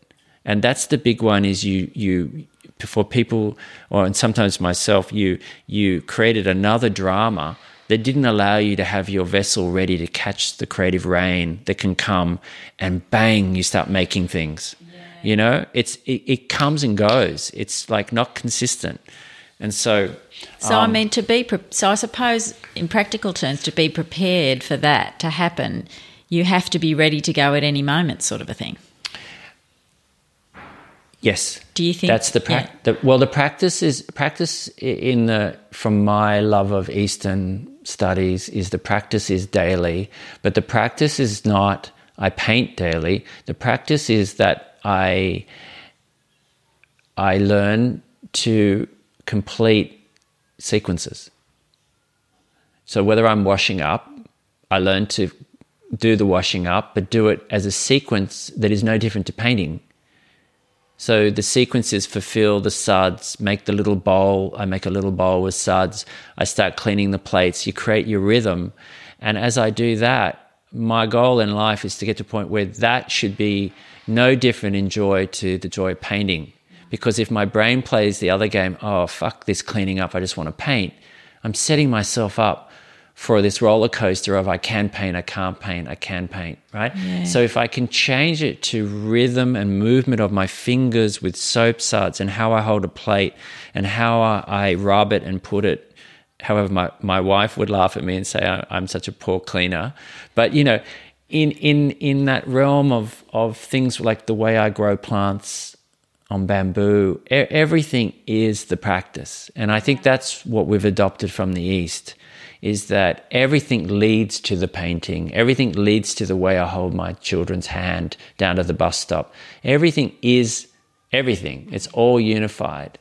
Speaker 2: And that's the big one is you you for people or and sometimes myself you you created another drama that didn't allow you to have your vessel ready to catch the creative rain that can come and bang you start making things yeah. you know it's it, it, comes and goes it's like not consistent and so
Speaker 1: so um, i mean to be pre- so i suppose in practical terms to be prepared for that to happen you have to be ready to go at any moment sort of a thing
Speaker 2: Yes.
Speaker 1: Do you think
Speaker 2: that's the practice? Yeah. Well, the practice is practice in the from my love of Eastern studies is the practice is daily, but the practice is not I paint daily. The practice is that I I learn to complete sequences. So whether I'm washing up, I learn to do the washing up, but do it as a sequence that is no different to painting so the sequences fulfill the suds, make the little bowl. I make a little bowl with suds. I start cleaning the plates. You create your rhythm. And as I do that, my goal in life is to get to a point where that should be no different in joy to the joy of painting. Because if my brain plays the other game, oh, fuck this cleaning up, I just want to paint, I'm setting myself up for this roller coaster of I can paint, I can't paint, I can paint, right? Yeah. So if I can change it to rhythm and movement of my fingers with soap suds and how I hold a plate and how I rub it and put it. However, my, my wife would laugh at me and say I'm such a poor cleaner. But you know, in in in that realm of of things like the way I grow plants on bamboo, everything is the practice, and I think that's what we've adopted from the East is that everything leads to the painting. Everything leads to the way I hold my children's hand down to the bus stop. Everything is everything. It's all unified.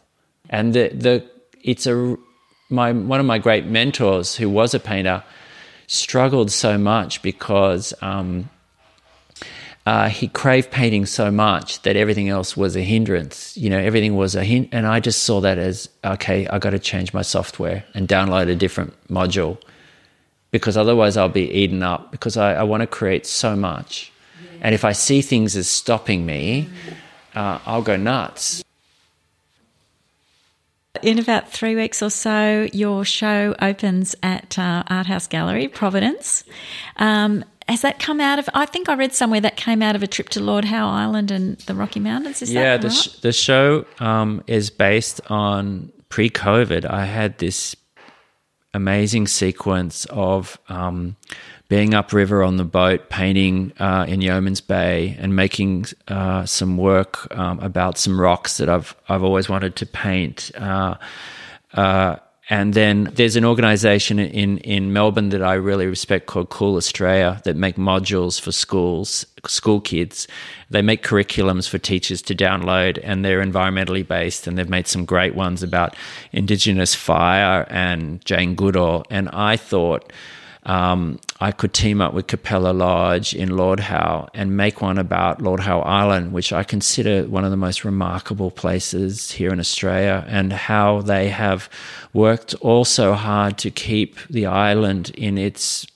Speaker 2: And the, the, it's a, my, one of my great mentors who was a painter struggled so much because um, uh, he craved painting so much that everything else was a hindrance. You know, everything was a hint, and I just saw that as okay. I got to change my software and download a different module because otherwise I'll be eaten up. Because I, I want to create so much, yeah. and if I see things as stopping me, uh, I'll go nuts.
Speaker 1: In about three weeks or so, your show opens at uh, Art House Gallery, Providence. Um, has that come out of? I think I read somewhere that came out of a trip to Lord Howe Island and the Rocky Mountains. Is
Speaker 2: yeah,
Speaker 1: that
Speaker 2: the sh- the show um, is based on pre-COVID. I had this amazing sequence of um, being upriver on the boat, painting uh, in Yeoman's Bay, and making uh, some work um, about some rocks that I've I've always wanted to paint. Uh, uh and then there's an organization in, in Melbourne that I really respect called Cool Australia that make modules for schools, school kids. They make curriculums for teachers to download and they're environmentally based and they've made some great ones about Indigenous fire and Jane Goodall. And I thought, um, I could team up with Capella Lodge in Lord Howe and make one about Lord Howe Island, which I consider one of the most remarkable places here in Australia, and how they have worked also hard to keep the island in its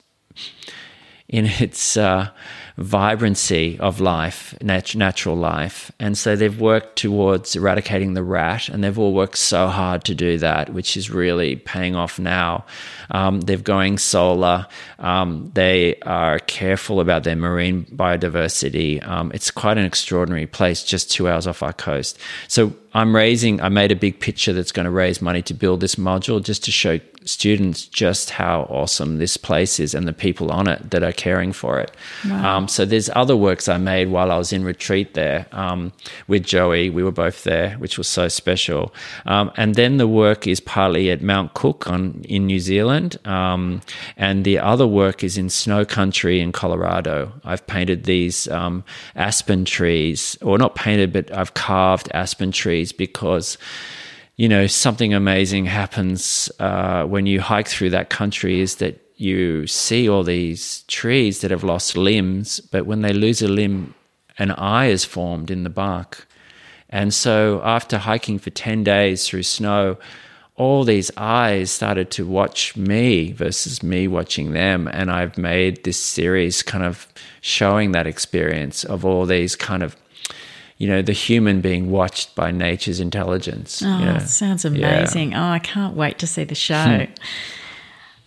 Speaker 2: in its uh, vibrancy of life, nat- natural life. And so they've worked towards eradicating the rat, and they've all worked so hard to do that, which is really paying off now. Um, they're going solar. Um, they are careful about their marine biodiversity. Um, it's quite an extraordinary place, just two hours off our coast. So I'm raising, I made a big picture that's going to raise money to build this module just to show students just how awesome this place is and the people on it that are caring for it. Wow. Um, so there's other works I made while I was in retreat there um, with Joey. We were both there, which was so special. Um, and then the work is partly at Mount Cook on in New Zealand, um, and the other work is in snow country in Colorado. I've painted these um, aspen trees, or not painted, but I've carved aspen trees because you know, something amazing happens uh, when you hike through that country is that you see all these trees that have lost limbs, but when they lose a limb, an eye is formed in the bark. And so after hiking for 10 days through snow, all these eyes started to watch me versus me watching them. And I've made this series kind of showing that experience of all these kind of you know, the human being watched by nature's intelligence.
Speaker 1: Oh, yeah. sounds amazing. Yeah. Oh, I can't wait to see the show.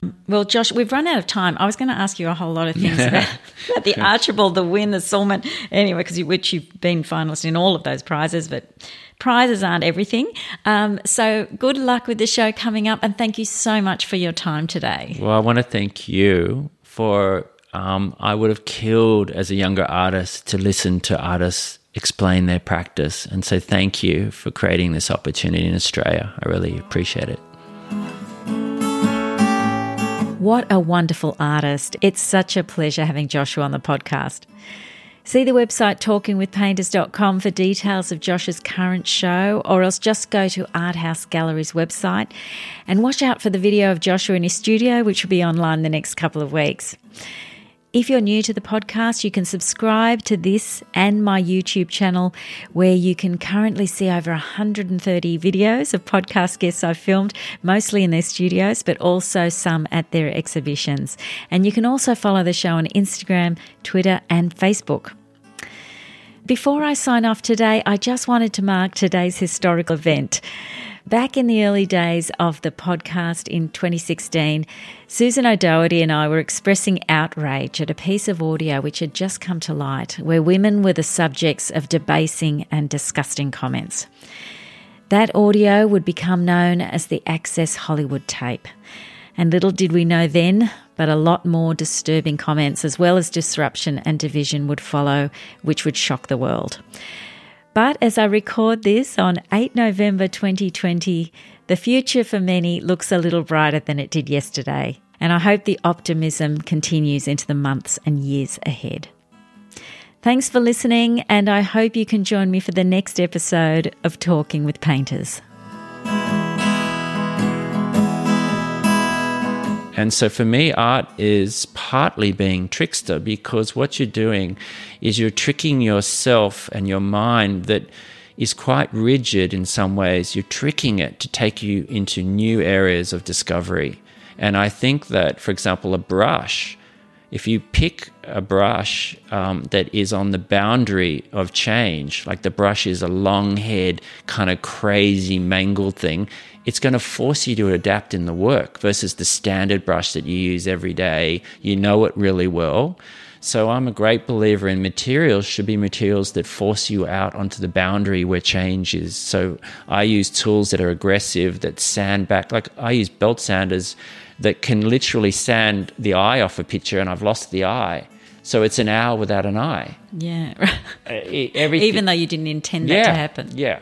Speaker 1: Hmm. Well, Josh, we've run out of time. I was going to ask you a whole lot of things about, about, the Archibald, the Wynne, the Sulman, anyway, because you, which you've been finalist in all of those prizes, but prizes aren't everything. Um, so good luck with the show coming up, and thank you so much for your time today.
Speaker 2: Well, I want to thank you for. Um, I would have killed as a younger artist to listen to artists explain their practice. And so, thank you for creating this opportunity in Australia. I really appreciate it.
Speaker 1: What a wonderful artist. It's such a pleasure having Joshua on the podcast. See the website talkingwithpainters.com for details of Josh's current show, or else just go to Art House Gallery's website and watch out for the video of Joshua in his studio, which will be online the next couple of weeks. If you're new to the podcast, you can subscribe to this and my YouTube channel, where you can currently see over 130 videos of podcast guests I've filmed, mostly in their studios, but also some at their exhibitions. And you can also follow the show on Instagram, Twitter, and Facebook. Before I sign off today, I just wanted to mark today's historical event. Back in the early days of the podcast in 2016, Susan O'Doherty and I were expressing outrage at a piece of audio which had just come to light where women were the subjects of debasing and disgusting comments. That audio would become known as the Access Hollywood tape. And little did we know then, but a lot more disturbing comments, as well as disruption and division, would follow, which would shock the world. But as I record this on 8 November 2020, the future for many looks a little brighter than it did yesterday. And I hope the optimism continues into the months and years ahead. Thanks for listening, and I hope you can join me for the next episode of Talking with Painters.
Speaker 2: And so for me, art is partly being trickster because what you're doing is you're tricking yourself and your mind that is quite rigid in some ways. You're tricking it to take you into new areas of discovery. And I think that, for example, a brush, if you pick a brush um, that is on the boundary of change, like the brush is a long head, kind of crazy, mangled thing, it's going to force you to adapt in the work versus the standard brush that you use every day. You know it really well. So I'm a great believer in materials should be materials that force you out onto the boundary where change is. So I use tools that are aggressive, that sand back. Like I use belt sanders that can literally sand the eye off a picture and I've lost the eye. So it's an hour without an eye.
Speaker 1: Yeah. uh, Even though you didn't intend that
Speaker 2: yeah,
Speaker 1: to happen.
Speaker 2: Yeah.